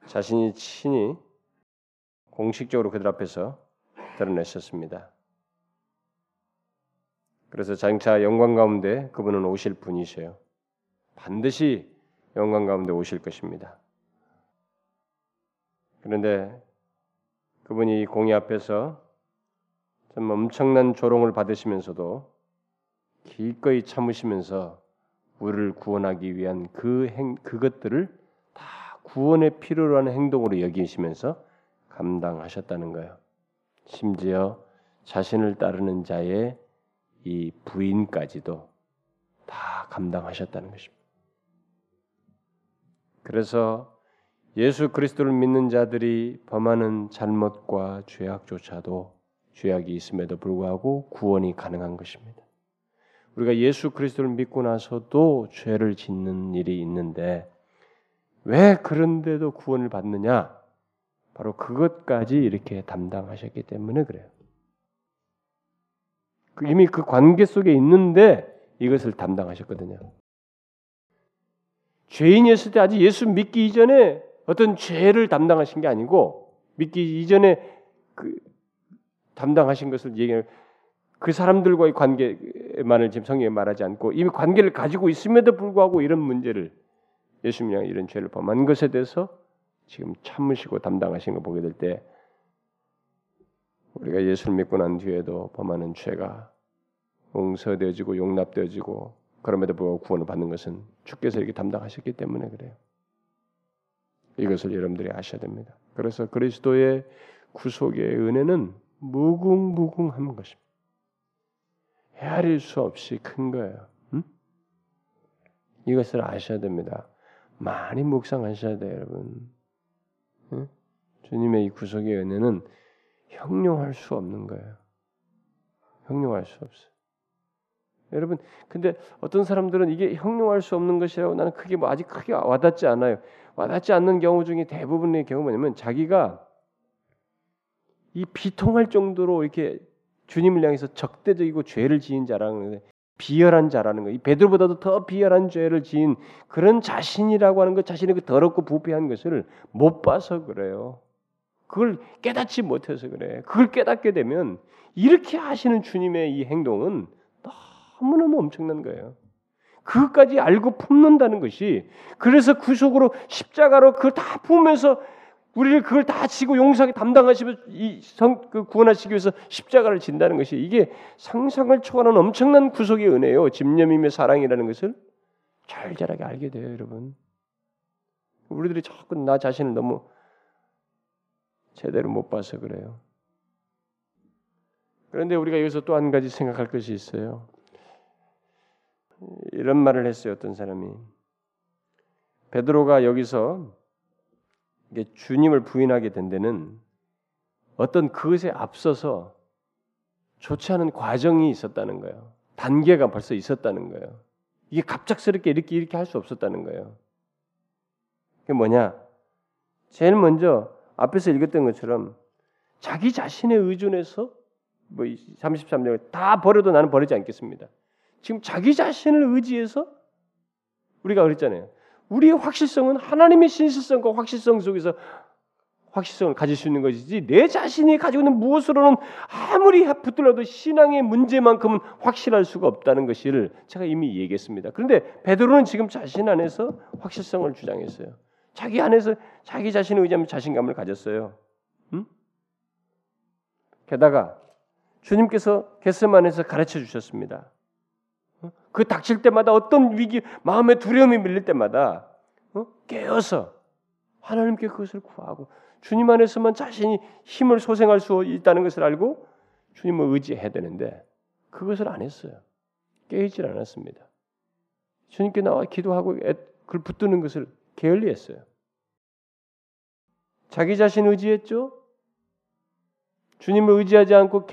자신이 친히 공식적으로 그들 앞에서 드러냈었습니다. 그래서 장차 영광 가운데 그분은 오실 분이세요. 반드시 영광 가운데 오실 것입니다. 그런데 그분이 공의 앞에서 좀 엄청난 조롱을 받으시면서도 기꺼이 참으시면서 우리를 구원하기 위한 그 행, 그것들을 다 구원의 필요로 하는 행동으로 여기시면서 감당하셨다는 거예요. 심지어 자신을 따르는 자의 이 부인까지도 다 감당하셨다는 것입니다. 그래서 예수 그리스도를 믿는 자들이 범하는 잘못과 죄악조차도 죄악이 있음에도 불구하고 구원이 가능한 것입니다. 우리가 예수 그리스도를 믿고 나서도 죄를 짓는 일이 있는데 왜 그런데도 구원을 받느냐? 바로 그것까지 이렇게 담당하셨기 때문에 그래요. 그 이미 그 관계 속에 있는데 이것을 담당하셨거든요. 죄인이었을 때 아직 예수 믿기 이전에 어떤 죄를 담당하신 게 아니고 믿기 이전에 그 담당하신 것을 얘기하는 그 사람들과의 관계만을 지금 성경에 말하지 않고 이미 관계를 가지고 있음에도 불구하고 이런 문제를 예수님이 이런 죄를 범한 것에 대해서 지금 참으시고 담당하신 거 보게 될 때 우리가 예수를 믿고 난 뒤에도 범하는 죄가 용서되어지고 용납되어지고 그럼에도 불구하고 구원을 받는 것은 주께서 이렇게 담당하셨기 때문에 그래요. 이것을 여러분들이 아셔야 됩니다. 그래서 그리스도의 구속의 은혜는 무궁무궁한 것입니다. 헤아릴 수 없이 큰 거예요. 음? 이것을 아셔야 됩니다. 많이 묵상하셔야 돼요, 여러분. 음? 주님의 이 구속의 은혜는 형용할 수 없는 거예요. 형용할 수 없어요. 여러분, 근데 어떤 사람들은 이게 형용할 수 없는 것이라고 나는 크게 뭐 아직 크게 와닿지 않아요. 와닿지 않는 경우 중에 대부분의 경우 뭐냐면 자기가 이 비통할 정도로 이렇게 주님을 향해서 적대적이고 죄를 지은 자라는 비열한 자라는 거. 이 베드로보다도 더 비열한 죄를 지은 그런 자신이라고 하는 것, 자신의 그 더럽고 부패한 것을 못 봐서 그래요. 그걸 깨닫지 못해서 그래. 그걸 깨닫게 되면 이렇게 하시는 주님의 이 행동은 너무너무 엄청난 거예요. 그것까지 알고 품는다는 것이 그래서 구속으로 십자가로 그걸 다 품으면서 우리를 그걸 다 지고 용서하게 담당하시며 이성 그 구원하시기 위해서 십자가를 진다는 것이 이게 상상을 초월하는 엄청난 구속의 은혜요. 집념임의 사랑이라는 것을 절절하게 알게 돼요, 여러분. 우리들이 자꾸 나 자신을 너무 제대로 못 봐서 그래요. 그런데 우리가 여기서 또 한 가지 생각할 것이 있어요. 이런 말을 했어요. 어떤 사람이 베드로가 여기서 주님을 부인하게 된 데는 어떤 그것에 앞서서 좋지 않은 과정이 있었다는 거예요. 단계가 벌써 있었다는 거예요. 이게 갑작스럽게 이렇게 이렇게 할 수 없었다는 거예요. 그게 뭐냐? 제일 먼저 앞에서 읽었던 것처럼 자기 자신의 의존에서 뭐 33절 다 버려도 나는 버리지 않겠습니다. 지금 자기 자신을 의지해서 우리가 그랬잖아요. 우리의 확실성은 하나님의 신실성과 확실성 속에서 확실성을 가질 수 있는 것이지 내 자신이 가지고 있는 무엇으로는 아무리 붙들어도 신앙의 문제만큼은 확실할 수가 없다는 것을 제가 이미 얘기했습니다. 그런데 베드로는 지금 자신 안에서 확실성을 주장했어요. 자기 안에서 자기 자신을 의지하면 자신감을 가졌어요. 음? 게다가 주님께서 겟세만에서 가르쳐 주셨습니다. 그 닥칠 때마다 어떤 위기, 마음의 두려움이 밀릴 때마다 어? 깨어서 하나님께 그것을 구하고 주님 안에서만 자신이 힘을 소생할 수 있다는 것을 알고 주님을 의지해야 되는데 그것을 안 했어요. 깨이질 않았습니다. 주님께 나와 기도하고 그걸 붙드는 것을 게을리했어요. 자기 자신 의지했죠. 주님을 의지하지 않고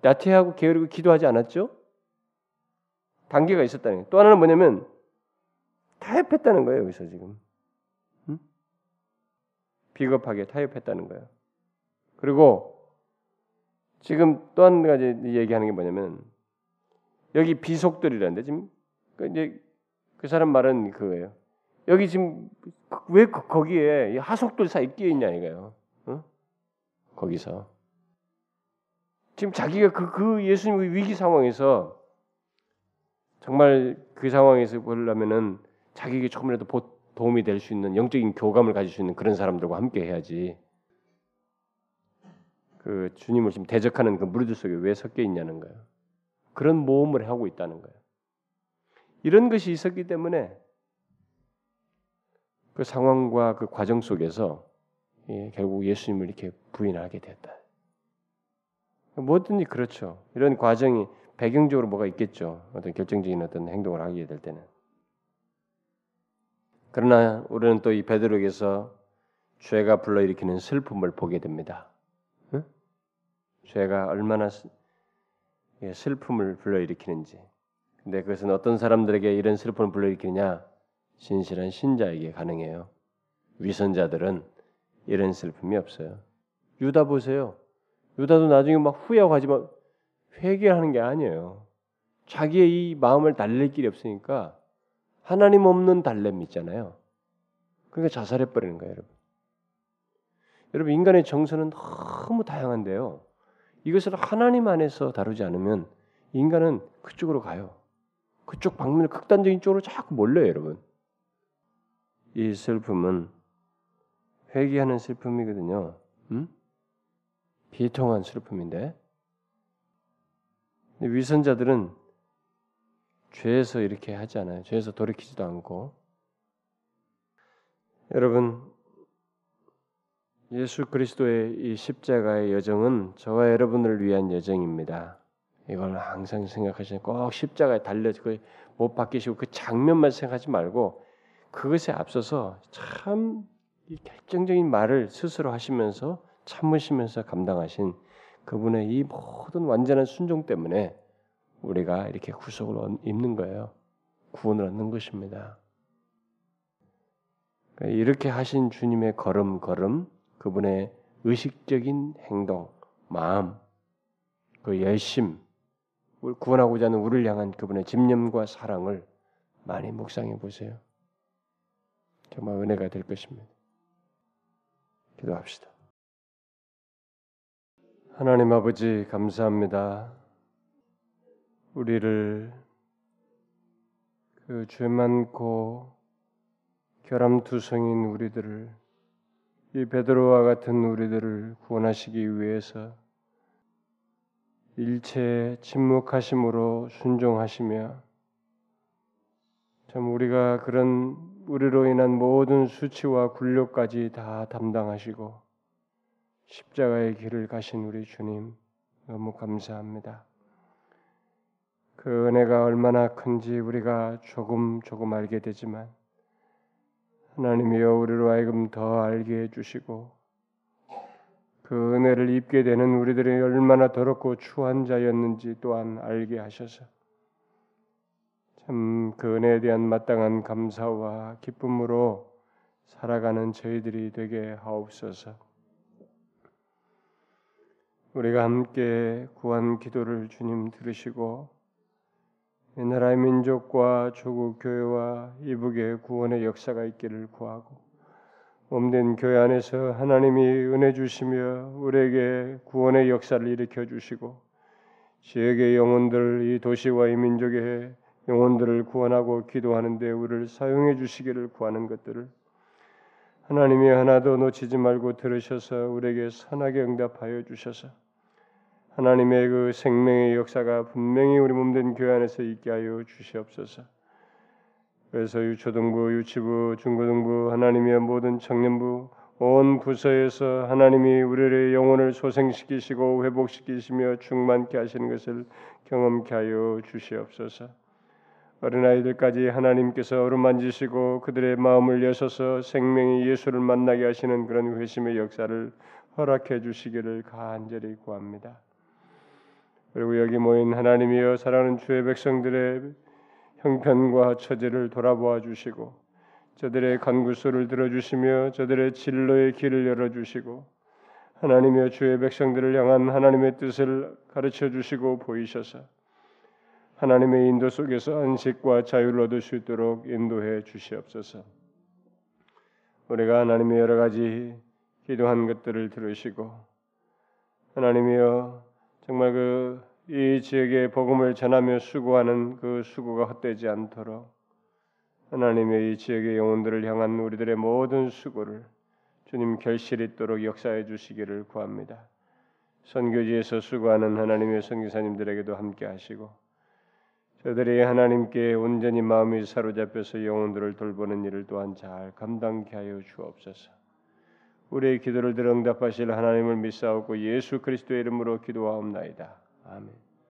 나태하고 게으르고 기도하지 않았죠. 단계가 있었다는 거예요. 또 하나는 뭐냐면 타협했다는 거예요. 여기서 지금 응? 비겁하게 타협했다는 거예요. 그리고 지금 또 한 가지 얘기하는 게 뭐냐면 여기 비속들이라는데 지금 그 이제 그 사람 말은 그거예요. 여기 지금 왜 거기에 하속들 사이 끼어 있냐 이거예요. 어? 거기서 지금 자기가 그, 그 예수님 위기 상황에서 정말 그 상황에서 보려면은 자기에게 조금이라도 도움이 될 수 있는 영적인 교감을 가질 수 있는 그런 사람들과 함께 해야지. 그 주님을 지금 대적하는 그 무리들 속에 왜 섞여 있냐는 거예요. 그런 모험을 하고 있다는 거예요. 이런 것이 있었기 때문에 그 상황과 그 과정 속에서 예, 결국 예수님을 이렇게 부인하게 됐다. 뭐든지 그렇죠. 이런 과정이 배경적으로 뭐가 있겠죠. 어떤 결정적인 어떤 행동을 하게 될 때는. 그러나 우리는 또 이 베드로에게서 죄가 불러일으키는 슬픔을 보게 됩니다. 응? 죄가 얼마나 예, 슬픔을 불러일으키는지. 근데 그것은 어떤 사람들에게 이런 슬픔을 불러일으키느냐? 진실한 신자에게 가능해요. 위선자들은 이런 슬픔이 없어요. 유다 보세요. 유다도 나중에 막 후회하고 하지만 회개하는 게 아니에요. 자기의 이 마음을 달랠 길이 없으니까 하나님 없는 달램 있잖아요. 그러니까 자살해 버리는 거예요, 여러분. 여러분 인간의 정서는 너무 다양한데요. 이것을 하나님 안에서 다루지 않으면 인간은 그쪽으로 가요. 그쪽 방면을 극단적인 쪽으로 자꾸 몰려요, 여러분. 이 슬픔은 회개하는 슬픔이거든요. 음? 비통한 슬픔인데 위선자들은 죄에서 이렇게 하지 않아요. 죄에서 돌이키지도 않고 여러분 예수 그리스도의 이 십자가의 여정은 저와 여러분을 위한 여정입니다. 이걸 항상 생각하시는 꼭 십자가에 달려 못 박히시고 그 장면만 생각하지 말고 그것에 앞서서 참 결정적인 말을 스스로 하시면서 참으시면서 감당하신 그분의 이 모든 완전한 순종 때문에 우리가 이렇게 구속을 입는 거예요. 구원을 얻는 것입니다. 이렇게 하신 주님의 걸음 걸음 그분의 의식적인 행동, 마음, 그 열심, 구원하고자 하는 우리를 향한 그분의 집념과 사랑을 많이 묵상해 보세요. 정말 은혜가 될 것입니다. 기도합시다. 하나님 아버지 감사합니다. 우리를 그 죄 많고 결함투성인 우리들을 이 베드로와 같은 우리들을 구원하시기 위해서 일체 침묵하심으로 순종하시며 참 우리가 그런 우리로 인한 모든 수치와 굴욕까지 다 담당하시고 십자가의 길을 가신 우리 주님 너무 감사합니다. 그 은혜가 얼마나 큰지 우리가 조금 조금 알게 되지만 하나님이여 우리로 하여금 더 알게 해주시고 그 은혜를 입게 되는 우리들이 얼마나 더럽고 추한 자였는지 또한 알게 하셔서 참 그 은혜에 대한 마땅한 감사와 기쁨으로 살아가는 저희들이 되게 하옵소서. 우리가 함께 구한 기도를 주님 들으시고 이 나라의 민족과 조국 교회와 이북의 구원의 역사가 있기를 구하고 몸된 교회 안에서 하나님이 은혜 주시며 우리에게 구원의 역사를 일으켜 주시고 지역의 영혼들 이 도시와 이 민족의 영혼들을 구원하고 기도하는데 우리를 사용해 주시기를 구하는 것들을 하나님이 하나도 놓치지 말고 들으셔서 우리에게 선하게 응답하여 주셔서 하나님의 그 생명의 역사가 분명히 우리 몸된 교회 안에서 있게 하여 주시옵소서. 그래서 유초등부, 유치부, 중고등부, 하나님의 모든 청년부 온 부서에서 하나님이 우리의 영혼을 소생시키시고 회복시키시며 충만케 하시는 것을 경험케 하여 주시옵소서. 어린아이들까지 하나님께서 어루만지시고 그들의 마음을 여셔서 생명의 예수를 만나게 하시는 그런 회심의 역사를 허락해 주시기를 간절히 구합니다. 그리고 여기 모인 하나님이여 사랑하는 주의 백성들의 형편과 처지를 돌아보아 주시고 저들의 간구소를 들어주시며 저들의 진로의 길을 열어주시고 하나님의 주의 백성들을 향한 하나님의 뜻을 가르쳐 주시고 보이셔서 하나님의 인도 속에서 안식과 자유를 얻을 수 있도록 인도해 주시옵소서. 우리가 하나님의 여러 가지 기도한 것들을 들으시고 하나님이여 정말 그 이 지역에 복음을 전하며 수고하는 그 수고가 헛되지 않도록 하나님의 이 지역의 영혼들을 향한 우리들의 모든 수고를 주님 결실 있도록 역사해 주시기를 구합니다. 선교지에서 수고하는 하나님의 선교사님들에게도 함께 하시고 저들이 하나님께 온전히 마음이 사로잡혀서 영혼들을 돌보는 일을 또한 잘 감당케 하여 주옵소서. 우리의 기도를 들어 응답하실 하나님을 믿사옵고 예수 그리스도의 이름으로 기도하옵나이다. 아멘.